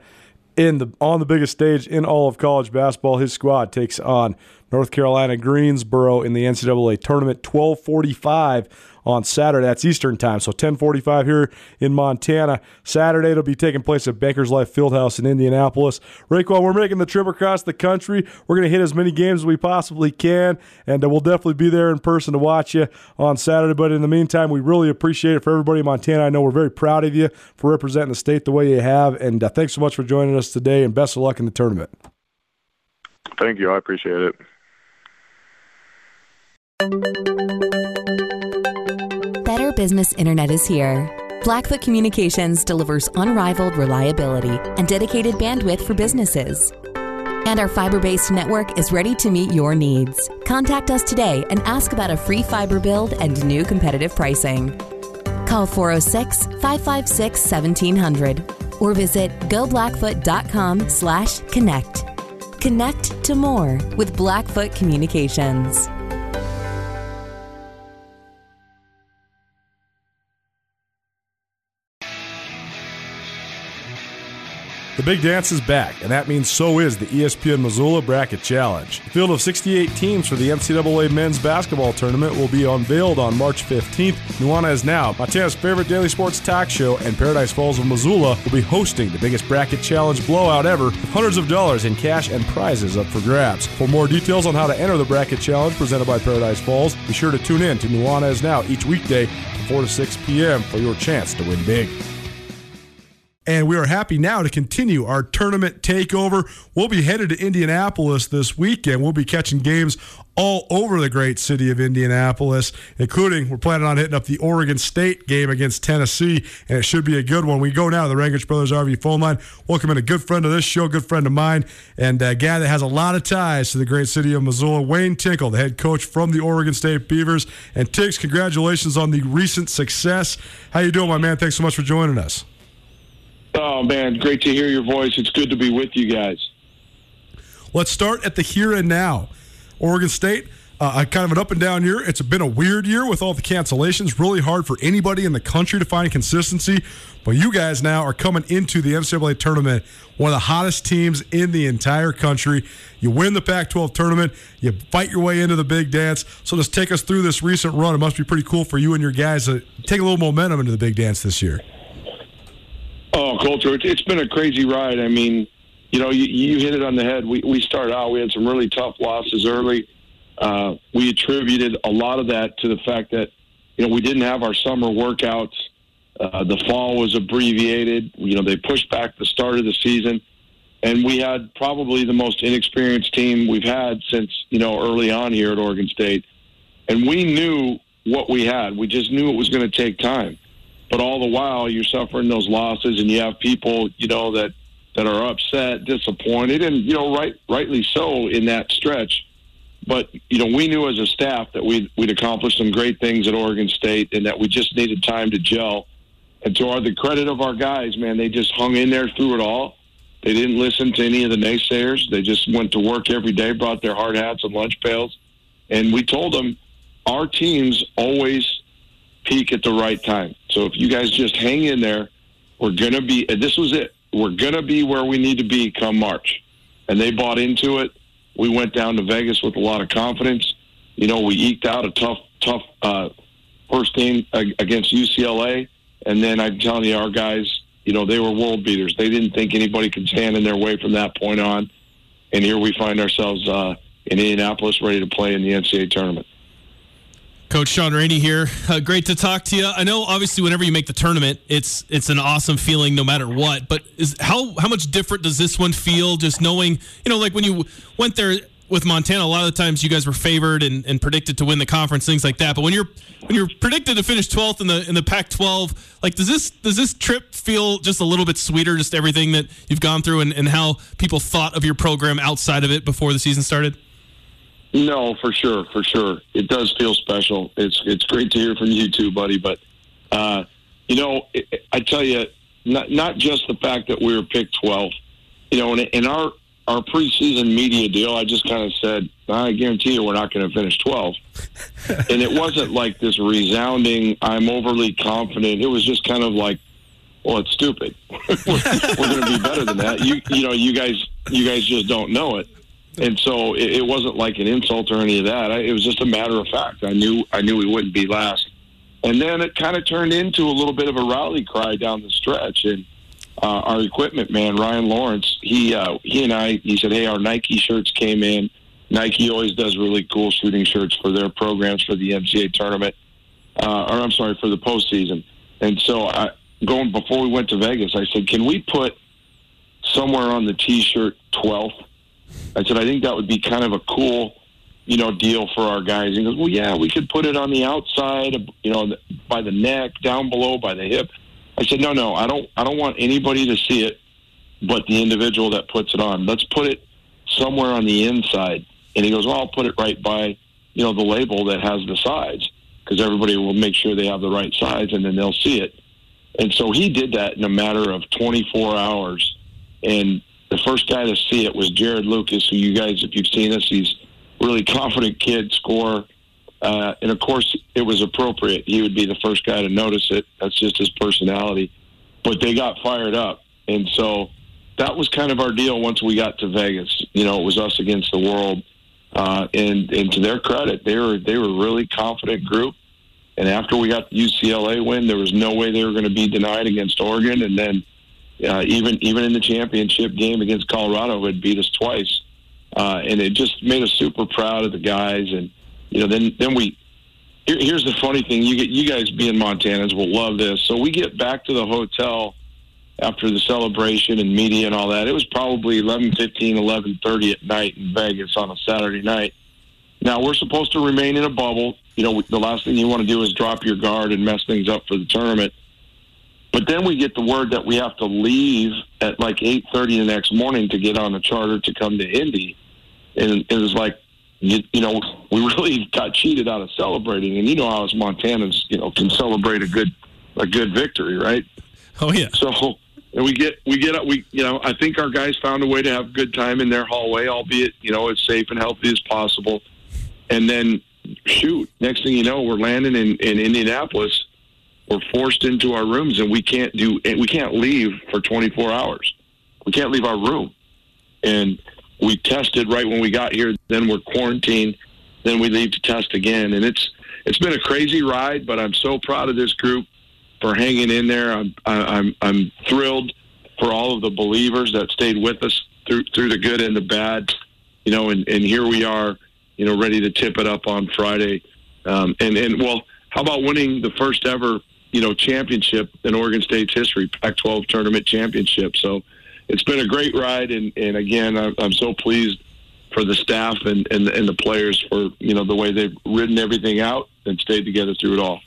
in the on the biggest stage in all of college basketball. His squad takes on North Carolina Greensboro in the NCAA tournament, twelve forty five on Saturday. That's Eastern time, so 10:45 here in Montana. Saturday it'll be taking place at Bankers Life Fieldhouse in Indianapolis. RayQuan, we're making the trip across the country. We're going to hit as many games as we possibly can, and uh, we'll definitely be there in person to watch you on Saturday. But in the meantime, we really appreciate it for everybody in Montana. I know we're very proud of you for representing the state the way you have, and uh, thanks so much for joining us today. And best of luck in the tournament. Thank you. I appreciate it. Better Business Internet is here. Blackfoot Communications delivers unrivaled reliability and dedicated bandwidth for businesses. And our fiber based network is ready to meet your needs. Contact us today and ask about a free fiber build and new competitive pricing. Call 406 556 1700 or visit goblackfoot.com slash connect. Connect to more with Blackfoot Communications. The big dance is back, and that means so is the ESPN Missoula Bracket Challenge. The field of 68 teams for the NCAA men's basketball tournament will be unveiled on March 15th. Nuanez is now Montana's favorite daily sports talk show, and Paradise Falls of Missoula will be hosting the biggest bracket challenge blowout ever, with hundreds of dollars in cash and prizes up for grabs. For more details on how to enter the bracket challenge presented by Paradise Falls, be sure to tune in to Nuanez now each weekday from 4 to 6 p.m. for your chance to win big. And we are happy now to continue our tournament takeover. We'll be headed to Indianapolis this weekend. We'll be catching games all over the great city of Indianapolis, including we're planning on hitting up the Oregon State game against Tennessee, and it should be a good one. We go now to the Rangich Brothers RV phone line. Welcome in a good friend of this show, good friend of mine, and a guy that has a lot of ties to the great city of Missoula, Wayne Tinkle, the head coach from the Oregon State Beavers. And Tiggs, congratulations on the recent success. How you doing, my man? Thanks so much for joining us. Oh man, great to hear your voice. It's good to be with you guys. Let's start at the here and now. Oregon State, uh, kind of an up and down year. It's been a weird year with all the cancellations. Really hard for anybody in the country to find consistency. But you guys now are coming into the NCAA tournament, one of the hottest teams in the entire country. You win the Pac 12 tournament, you fight your way into the big dance. So just take us through this recent run. It must be pretty cool for you and your guys to take a little momentum into the big dance this year. Oh, Colter. It's, been a crazy ride. I mean, you know, you, you hit it on the head. We we started out. We had some really tough losses early. Uh, we attributed a lot of that to the fact that you know we didn't have our summer workouts. Uh, the fall was abbreviated. You know, they pushed back the start of the season, and we had probably the most inexperienced team we've had since you know early on here at Oregon State. And we knew what we had. We just knew it was going to take time. But all the while, you're suffering those losses, and you have people, you know, that that are upset, disappointed, and you know, right, rightly so in that stretch. But you know, we knew as a staff that we'd we'd accomplished some great things at Oregon State, and that we just needed time to gel. And to our, the credit of our guys, man, they just hung in there through it all. They didn't listen to any of the naysayers. They just went to work every day, brought their hard hats and lunch pails, and we told them our teams always peak at the right time. So if you guys just hang in there, we're going to be, this was it. We're going to be where we need to be come March. And they bought into it. We went down to Vegas with a lot of confidence. You know, we eked out a tough, tough uh, first game against UCLA. And then I'm telling you, our guys, you know, they were world beaters. They didn't think anybody could stand in their way from that point on. And here we find ourselves uh, in Indianapolis ready to play in the NCAA tournament. Coach Sean Rainey here. Uh, great to talk to you. I know, obviously, whenever you make the tournament, it's it's an awesome feeling, no matter what. But is how how much different does this one feel? Just knowing, you know, like when you went there with Montana, a lot of the times you guys were favored and, and predicted to win the conference, things like that. But when you're when you're predicted to finish 12th in the in the Pac-12, like does this does this trip feel just a little bit sweeter? Just everything that you've gone through and, and how people thought of your program outside of it before the season started. No, for sure, for sure. It does feel special. It's it's great to hear from you too, buddy. But uh, you know, I tell you, not not just the fact that we were picked 12. You know, in, in our our preseason media deal, I just kind of said, I guarantee you, we're not going to finish 12. and it wasn't like this resounding, I'm overly confident. It was just kind of like, well, it's stupid. we're, we're going to be better than that. You you know, you guys you guys just don't know it and so it, it, wasn't like an insult or any of that. I, it was just a matter of fact. I knew I knew we wouldn't be last, and then it kind of turned into a little bit of a rally cry down the stretch. And uh, our equipment man Ryan Lawrence, he uh, he and I, he said, "Hey, our Nike shirts came in. Nike always does really cool shooting shirts for their programs for the NCAA tournament, uh, or I'm sorry, for the postseason." And so I, going before we went to Vegas, I said, "Can we put somewhere on the T-shirt 12th?" I said, I think that would be kind of a cool, you know, deal for our guys. He goes, well, yeah, we could put it on the outside, you know, by the neck, down below, by the hip. I said, no, no, I don't, I don't want anybody to see it, but the individual that puts it on. Let's put it somewhere on the inside. And he goes, well, I'll put it right by, you know, the label that has the size because everybody will make sure they have the right size and then they'll see it. And so he did that in a matter of 24 hours. And the first guy to see it was Jarod Lucas, who you guys, if you've seen us, he's really confident kid, score. Uh, and of course, it was appropriate. He would be the first guy to notice it. That's just his personality. But they got fired up. And so that was kind of our deal once we got to Vegas. You know, it was us against the world. Uh, and, and to their credit, they were, they were a really confident group. And after we got the UCLA win, there was no way they were going to be denied against Oregon. And then uh, even even in the championship game against Colorado, it beat us twice, uh, and it just made us super proud of the guys. And you know, then then we here, here's the funny thing: you get you guys being Montanans will love this. So we get back to the hotel after the celebration and media and all that. It was probably 11:15, 11:30 at night in Vegas on a Saturday night. Now we're supposed to remain in a bubble. You know, the last thing you want to do is drop your guard and mess things up for the tournament. But then we get the word that we have to leave at like 8:30 the next morning to get on a charter to come to Indy, and it was like, you, you know, we really got cheated out of celebrating. And you know how us Montanans, you know, can celebrate a good a good victory, right? Oh yeah. So and we get we get up we you know I think our guys found a way to have a good time in their hallway, albeit you know as safe and healthy as possible. And then shoot, next thing you know, we're landing in in Indianapolis we're forced into our rooms and we can't do we can't leave for 24 hours. We can't leave our room. And we tested right when we got here. Then we're quarantined. Then we leave to test again. And it's it's been a crazy ride, but I'm so proud of this group for hanging in there. I'm I'm I'm thrilled for all of the believers that stayed with us through through the good and the bad. You know, and, and here we are, you know, ready to tip it up on Friday. Um, and and well, how about winning the first ever you know championship in Oregon State's history, Pac-12 tournament championship? So it's been a great ride, and and again, I'm, so pleased for the staff and, and and the players for you know the way they've ridden everything out and stayed together through it all.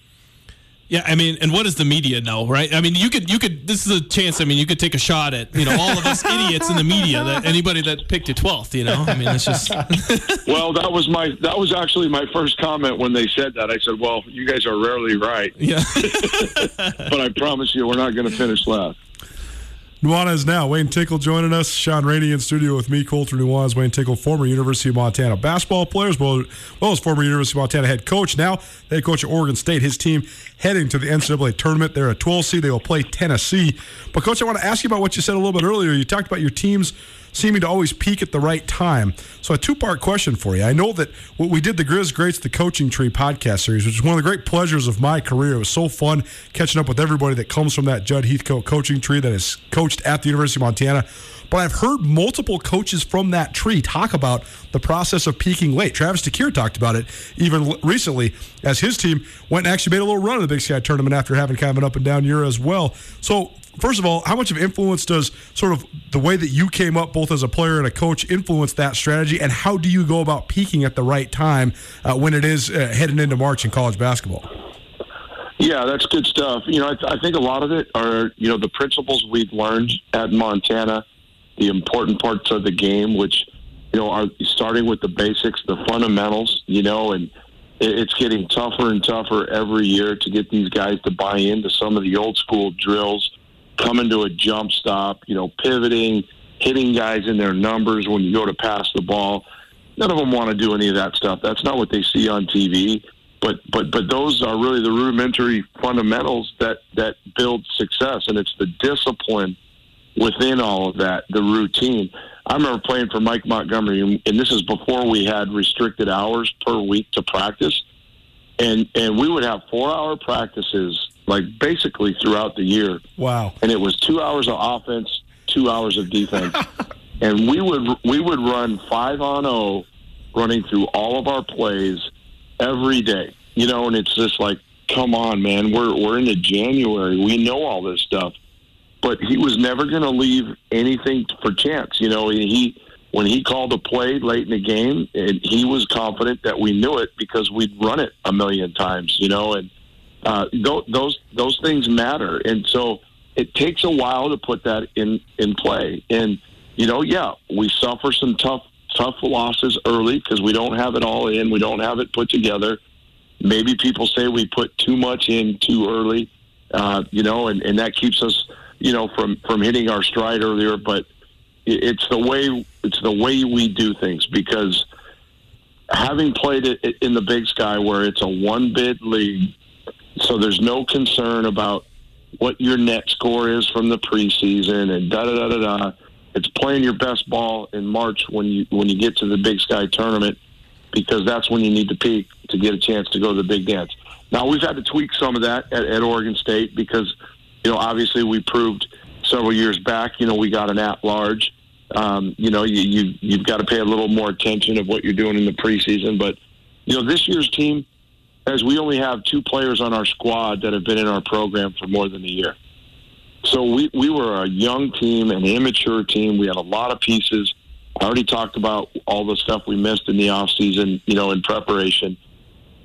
Yeah, I mean, and what does the media know, right? I mean, you could, you could. This is a chance. I mean, you could take a shot at, you know, all of us idiots in the media. That anybody that picked you twelfth, you know. I mean, it's just. well, that was my. That was actually my first comment when they said that. I said, "Well, you guys are rarely right." Yeah. but I promise you, we're not going to finish last. Nuanez now. Wayne Tinkle joining us. Sean Rainey in studio with me, Colter Nuanez. Wayne Tinkle, former University of Montana basketball player, as well, well as former University of Montana head coach. Now, head coach at Oregon State. His team heading to the NCAA tournament. They're a 12 seed. They will play Tennessee. But, Coach, I want to ask you about what you said a little bit earlier. You talked about your team's seeming to always peak at the right time. So, a two part question for you. I know that what we did the Grizz Greats, the Coaching Tree podcast series, which is one of the great pleasures of my career. It was so fun catching up with everybody that comes from that Judd Heathcote coaching tree that is coached at the University of Montana. But I've heard multiple coaches from that tree talk about the process of peaking late. Travis DeCuire talked about it even recently as his team went and actually made a little run in the Big Sky tournament after having kind of an up and down year as well. So, first of all, how much of influence does sort of the way that you came up both as a player and a coach influence that strategy? And how do you go about peaking at the right time uh, when it is uh, heading into March in college basketball? Yeah, that's good stuff. You know, I, th- I think a lot of it are, you know, the principles we've learned at Montana the important parts of the game, which you know are starting with the basics, the fundamentals. You know, and it's getting tougher and tougher every year to get these guys to buy into some of the old school drills, coming to a jump stop. You know, pivoting, hitting guys in their numbers when you go to pass the ball. None of them want to do any of that stuff. That's not what they see on TV. But but but those are really the rudimentary fundamentals that that build success, and it's the discipline within all of that, the routine. I remember playing for Mike Montgomery, and this is before we had restricted hours per week to practice, and and we would have four hour practices like basically throughout the year. Wow! And it was two hours of offense, two hours of defense, and we would we would run five on zero, oh, running through all of our plays every day. You know, and it's just like, come on, man, we're we're into January, we know all this stuff but he was never going to leave anything for chance. You know, he when he called a play late in the game, and he was confident that we knew it because we'd run it a million times. You know, and uh, th- those those things matter, and so it takes a while to put that in in play. And you know, yeah, we suffer some tough tough losses early because we don't have it all in, we don't have it put together. Maybe people say we put too much in too early, uh, you know, and, and that keeps us you know, from from hitting our stride earlier. But it's the way it's the way we do things because having played it in the Big Sky where it's a one bid league, so there's no concern about what your net score is from the preseason and da da da da da. It's playing your best ball in March when you when you get to the Big Sky tournament because that's when you need to peak to get a chance to go to the big dance. Now we've had to tweak some of that at, at Oregon State because you know, obviously we proved several years back, you know, we got an at large. Um, you know, you, you you've got to pay a little more attention of what you're doing in the preseason. But you know, this year's team, as we only have two players on our squad that have been in our program for more than a year. So we, we were a young team, an immature team. We had a lot of pieces. I already talked about all the stuff we missed in the off season, you know, in preparation.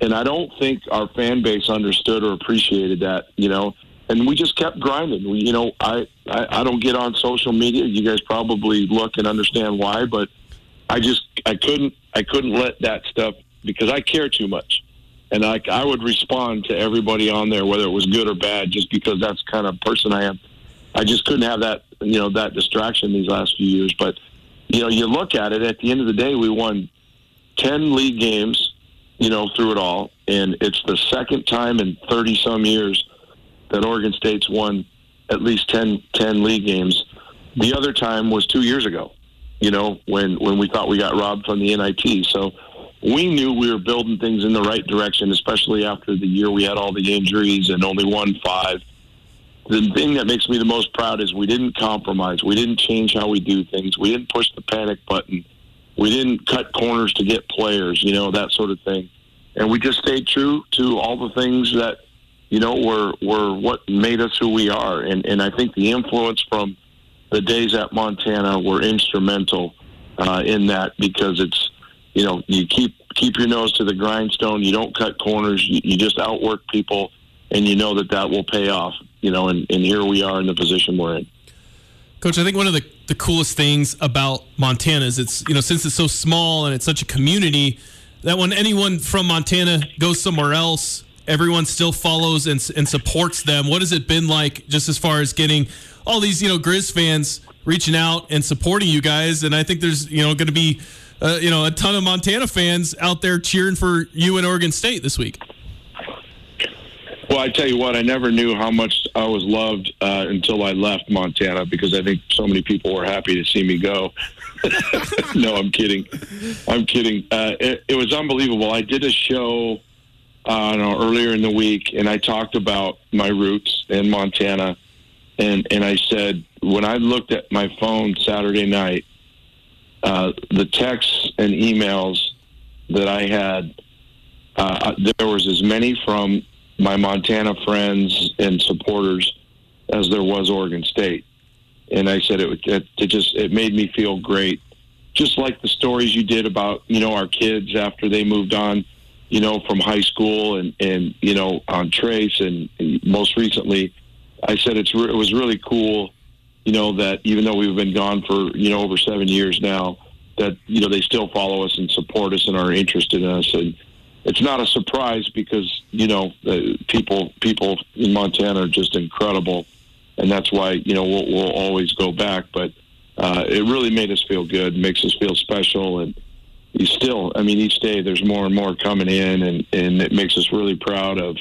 And I don't think our fan base understood or appreciated that, you know and we just kept grinding. We, you know, I, I I don't get on social media. You guys probably look and understand why, but I just I couldn't I couldn't let that stuff because I care too much, and I I would respond to everybody on there whether it was good or bad just because that's kind of person I am. I just couldn't have that you know that distraction these last few years. But you know, you look at it at the end of the day, we won ten league games, you know, through it all, and it's the second time in thirty some years that Oregon State's won at least 10, 10 league games. The other time was two years ago, you know, when, when we thought we got robbed from the NIT. So we knew we were building things in the right direction, especially after the year we had all the injuries and only won five. the thing that makes me the most proud is we didn't compromise. We didn't change how we do things. We didn't push the panic button. We didn't cut corners to get players, you know, that sort of thing. And we just stayed true to all the things that, you know, were were what made us who we are. And and I think the influence from the days at Montana were instrumental uh, in that because it's, you know, you keep keep your nose to the grindstone. You don't cut corners. You, you just outwork people, and you know that that will pay off. You know, and, and here we are in the position we're in. Coach, I think one of the, the coolest things about Montana is it's, you know, since it's so small and it's such a community, that when anyone from Montana goes somewhere else, everyone still follows and, and supports them. What has it been like just as far as getting all these, you know, Grizz fans reaching out and supporting you guys? And I think there's, you know, going to be, uh, you know, a ton of Montana fans out there cheering for you and Oregon State this week. Well, I tell you what, I never knew how much I was loved uh, until I left Montana because I think so many people were happy to see me go. no, I'm kidding. I'm kidding. Uh, it, it, was unbelievable. I did a show uh, know, earlier in the week, and I talked about my roots in Montana, and and I said when I looked at my phone Saturday night, uh, the texts and emails that I had, uh, there was as many from my Montana friends and supporters as there was Oregon State. And I said it, it, it just it made me feel great, just like the stories you did about you know our kids after they moved on, you know from high school and and you know on Tres and, and most recently, I said it's re- it was really cool, you know that even though we've been gone for you know over seven years now, that you know they still follow us and support us and are interested in us. And it's not a surprise because you know people people in Montana are just incredible, and that's why you know we'll, we'll always go back. But uh, it really made us feel good, makes us feel special, and you still, I mean, each day there's more and more coming in, and and it makes us really proud of,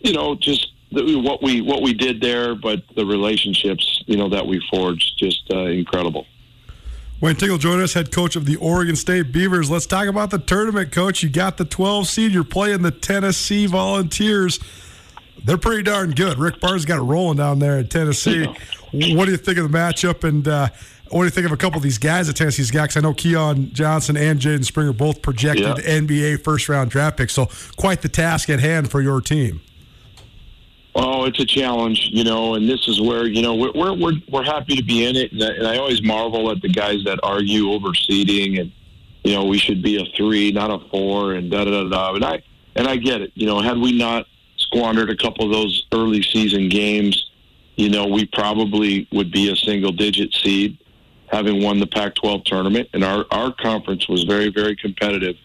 you know, just what we what we did there, but the relationships you know that we forged, just uh, incredible. Wayne Tinkle joining us, head coach of the Oregon State Beavers. Let's talk about the tournament, coach. You got the 12 seed. You're playing the Tennessee Volunteers. They're pretty darn good. Rick Barnes got it rolling down there in Tennessee. What do you think of the matchup? And uh, what do you think of a couple of these guys that Tennessee's got? Because I know Keon Johnson and Jaden Springer both projected yeah. NBA first round draft picks. So quite the task at hand for your team. Oh, it's a challenge, you know, and this is where you know we're we're we're, we're happy to be in it, and I, and I always marvel at the guys that argue over seeding, and you know we should be a three, not a four, and da da da da. And I and I get it, you know, had we not squandered a couple of those early season games, you know, we probably would be a single digit seed, having won the Pac-12 tournament, and our our conference was very very competitive.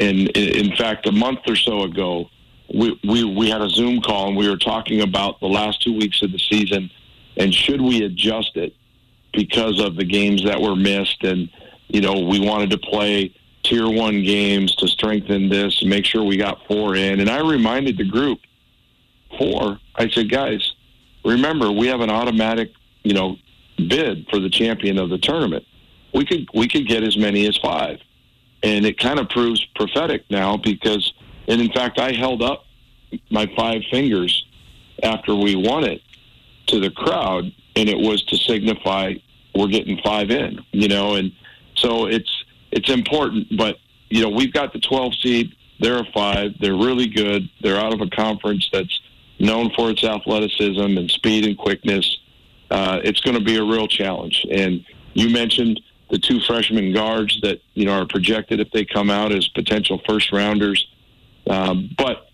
And in fact, a month or so ago we, we, we had a Zoom call and we were talking about the last two weeks of the season and should we adjust it because of the games that were missed and you know we wanted to play tier one games to strengthen this and make sure we got four in. And I reminded the group four I said guys remember we have an automatic you know bid for the champion of the tournament. We could we could get as many as five. And it kind of proves prophetic now because and in fact, I held up my five fingers after we won it to the crowd, and it was to signify we're getting five in, you know, and so it's it's important. But you know, we've got the 12 seed. They're a five. They're really good. They're out of a conference that's known for its athleticism and speed and quickness. Uh, it's going to be a real challenge. And you mentioned the two freshman guards that you know are projected if they come out as potential first rounders. Um, but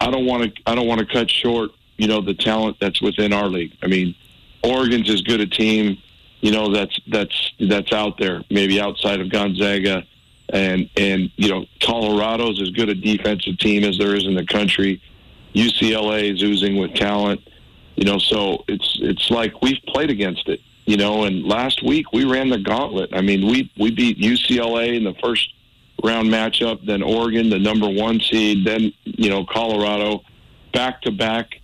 I don't want to. I don't want to cut short. You know the talent that's within our league. I mean, Oregon's as good a team. You know that's that's that's out there. Maybe outside of Gonzaga, and and you know Colorado's as good a defensive team as there is in the country. UCLA is oozing with talent. You know, so it's it's like we've played against it. You know, and last week we ran the gauntlet. I mean, we we beat UCLA in the first round matchup, then Oregon, the number one seed, then you know Colorado, back to back,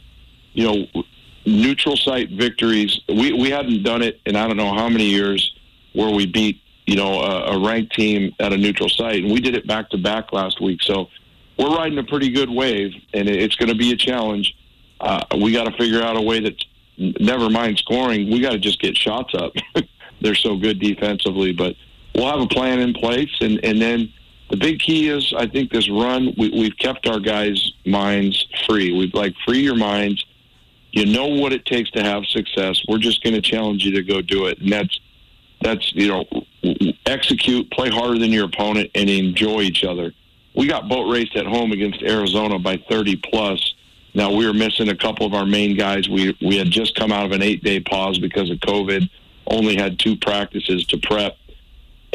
you know, neutral site victories. We we hadn't done it in I don't know how many years where we beat you know a, a ranked team at a neutral site, and we did it back to back last week. So we're riding a pretty good wave, and it's going to be a challenge. uh, we got to figure out a way that, never mind scoring, we got to just get shots up. They're so good defensively, but we'll have a plan in place, and and then the big key is I think this run we, we've kept our guys' minds free. We've like free your minds. You know what it takes to have success. We're just going to challenge you to go do it, and that's that's you know execute, play harder than your opponent, and enjoy each other. We got boat raced at home against Arizona by 30 plus. Now we were missing a couple of our main guys. We we had just come out of an eight day pause because of COVID. Only had two practices to prep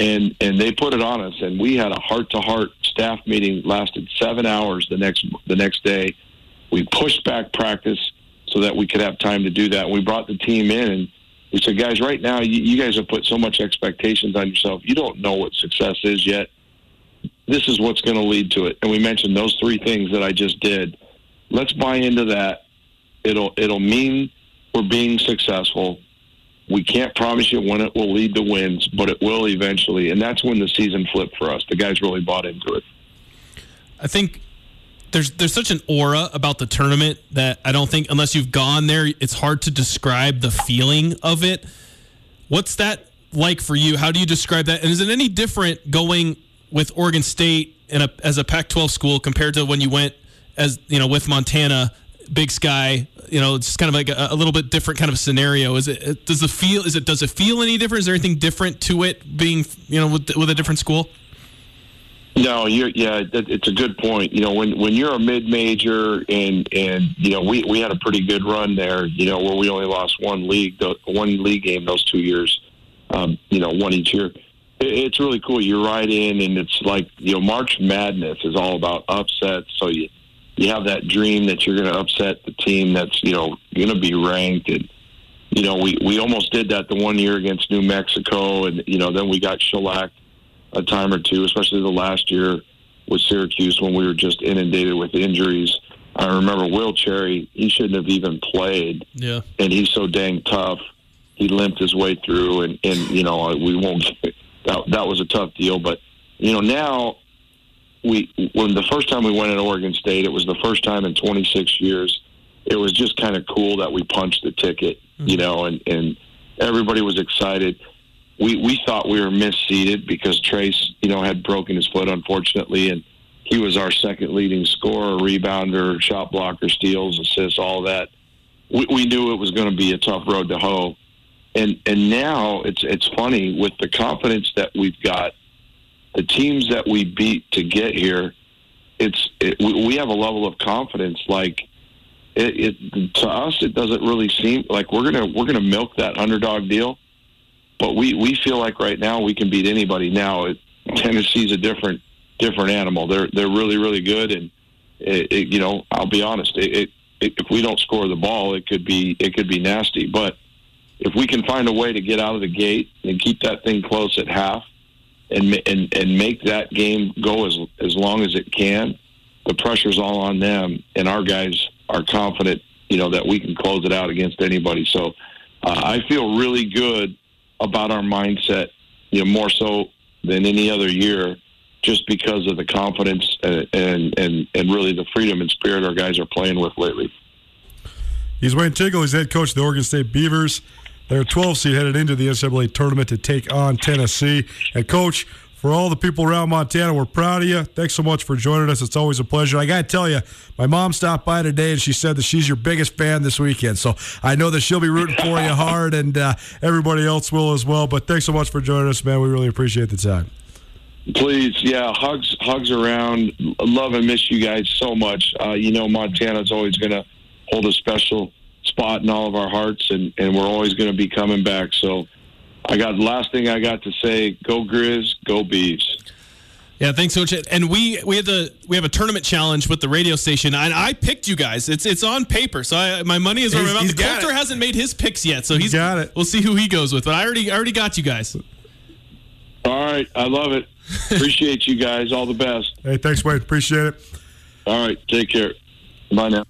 and and they put it on us and we had a heart to heart staff meeting lasted seven hours the next the next day. We pushed back practice so that we could have time to do that. We brought the team in and we said guys right now you, you guys have put so much expectations on yourself. You don't know what success is yet. This is what's going to lead to it. And we mentioned those three things that i just did. Let's buy into that. It'll it'll mean we're being successful we can't promise you when it will lead to wins, but it will eventually. And that's when the season flipped for us. The guys really bought into it. I think there's there's such an aura about the tournament that I don't think unless you've gone there, it's hard to describe the feeling of it. What's that like for you? How do you describe that? And is it any different going with Oregon State a, as a Pac-12 school compared to when you went as you know with Montana Big Sky. You know, it's just kind of like a, a, little bit different kind of scenario. Is it? Does the feel? Is it? Does it feel any different? Is there anything different to it being you know with with a different school? No, you're, yeah, it's a good point. You know, when when you're a mid major and and you know we we had a pretty good run there. You know, where we only lost one league, one league game those two years. Um, you know, one each year. It's really cool. You're right in, and it's like you know, March Madness is all about upsets. So you you have that dream that you're going to upset the team that's you know going to be ranked and you know we we almost did that the one year against New Mexico and you know then we got shellacked a time or two especially the last year with Syracuse when we were just inundated with injuries. I remember Will Cherry he shouldn't have even played. Yeah. And he's so dang tough. He limped his way through and and you know we won't that that was a tough deal. But you know now we when the first time we went at Oregon State, it was the first time in 26 years. It was just kind of cool that we punched the ticket, mm-hmm. you know, and and everybody was excited. We we thought we were misseeded because Tres, you know, had broken his foot unfortunately, and he was our second leading scorer, rebounder, shot blocker, steals, assists, all that. We, we knew it was going to be a tough road to hoe, and and now it's it's funny with the confidence that we've got the teams that we beat to get here, it's it, we have a level of confidence like it, it, to us it doesn't really seem like we're gonna we're gonna milk that underdog deal, but we we feel like right now we can beat anybody. Now it, Tennessee's a different different animal. They're they're really really good, and it, it, you know I'll be honest. It, if we don't score the ball, it could be it could be nasty. But if we can find a way to get out of the gate and keep that thing close at half, and and and make that game go as as long as it can. The pressure's all on them, and our guys are confident, you know, that we can close it out against anybody. So uh, I feel really good about our mindset, you know, more so than any other year, just because of the confidence and and and, and really the freedom and spirit our guys are playing with lately. He's Wayne Tinkle. He's head coach of the Oregon State Beavers. They're 12 seed headed into the NCAA tournament to take on Tennessee. And, Coach, for all the people around Montana, we're proud of you. Thanks so much for joining us. It's always a pleasure. I got to tell you, my mom stopped by today and she said that she's your biggest fan this weekend. So I know that she'll be rooting for you hard and uh, everybody else will as well. But thanks so much for joining us, man. We really appreciate the time. Please, yeah, hugs, hugs around. Love and miss you guys so much. Uh, you know, Montana's always going to hold a special spot in all of our hearts, and, and we're always going to be coming back. So, I got last thing I got to say: Go Grizz, go Beavs. Yeah, thanks so much. And we we have the we have a tournament challenge with the radio station, and I picked you guys. It's it's on paper, so I, my money is on my mouth. The Colter hasn't made his picks yet, so he's, he's got it. We'll see who he goes with, but I already I already got you guys. All right, I love it. Appreciate you guys. All the best. Hey, thanks, Wade. Appreciate it. All right, take care. Bye now.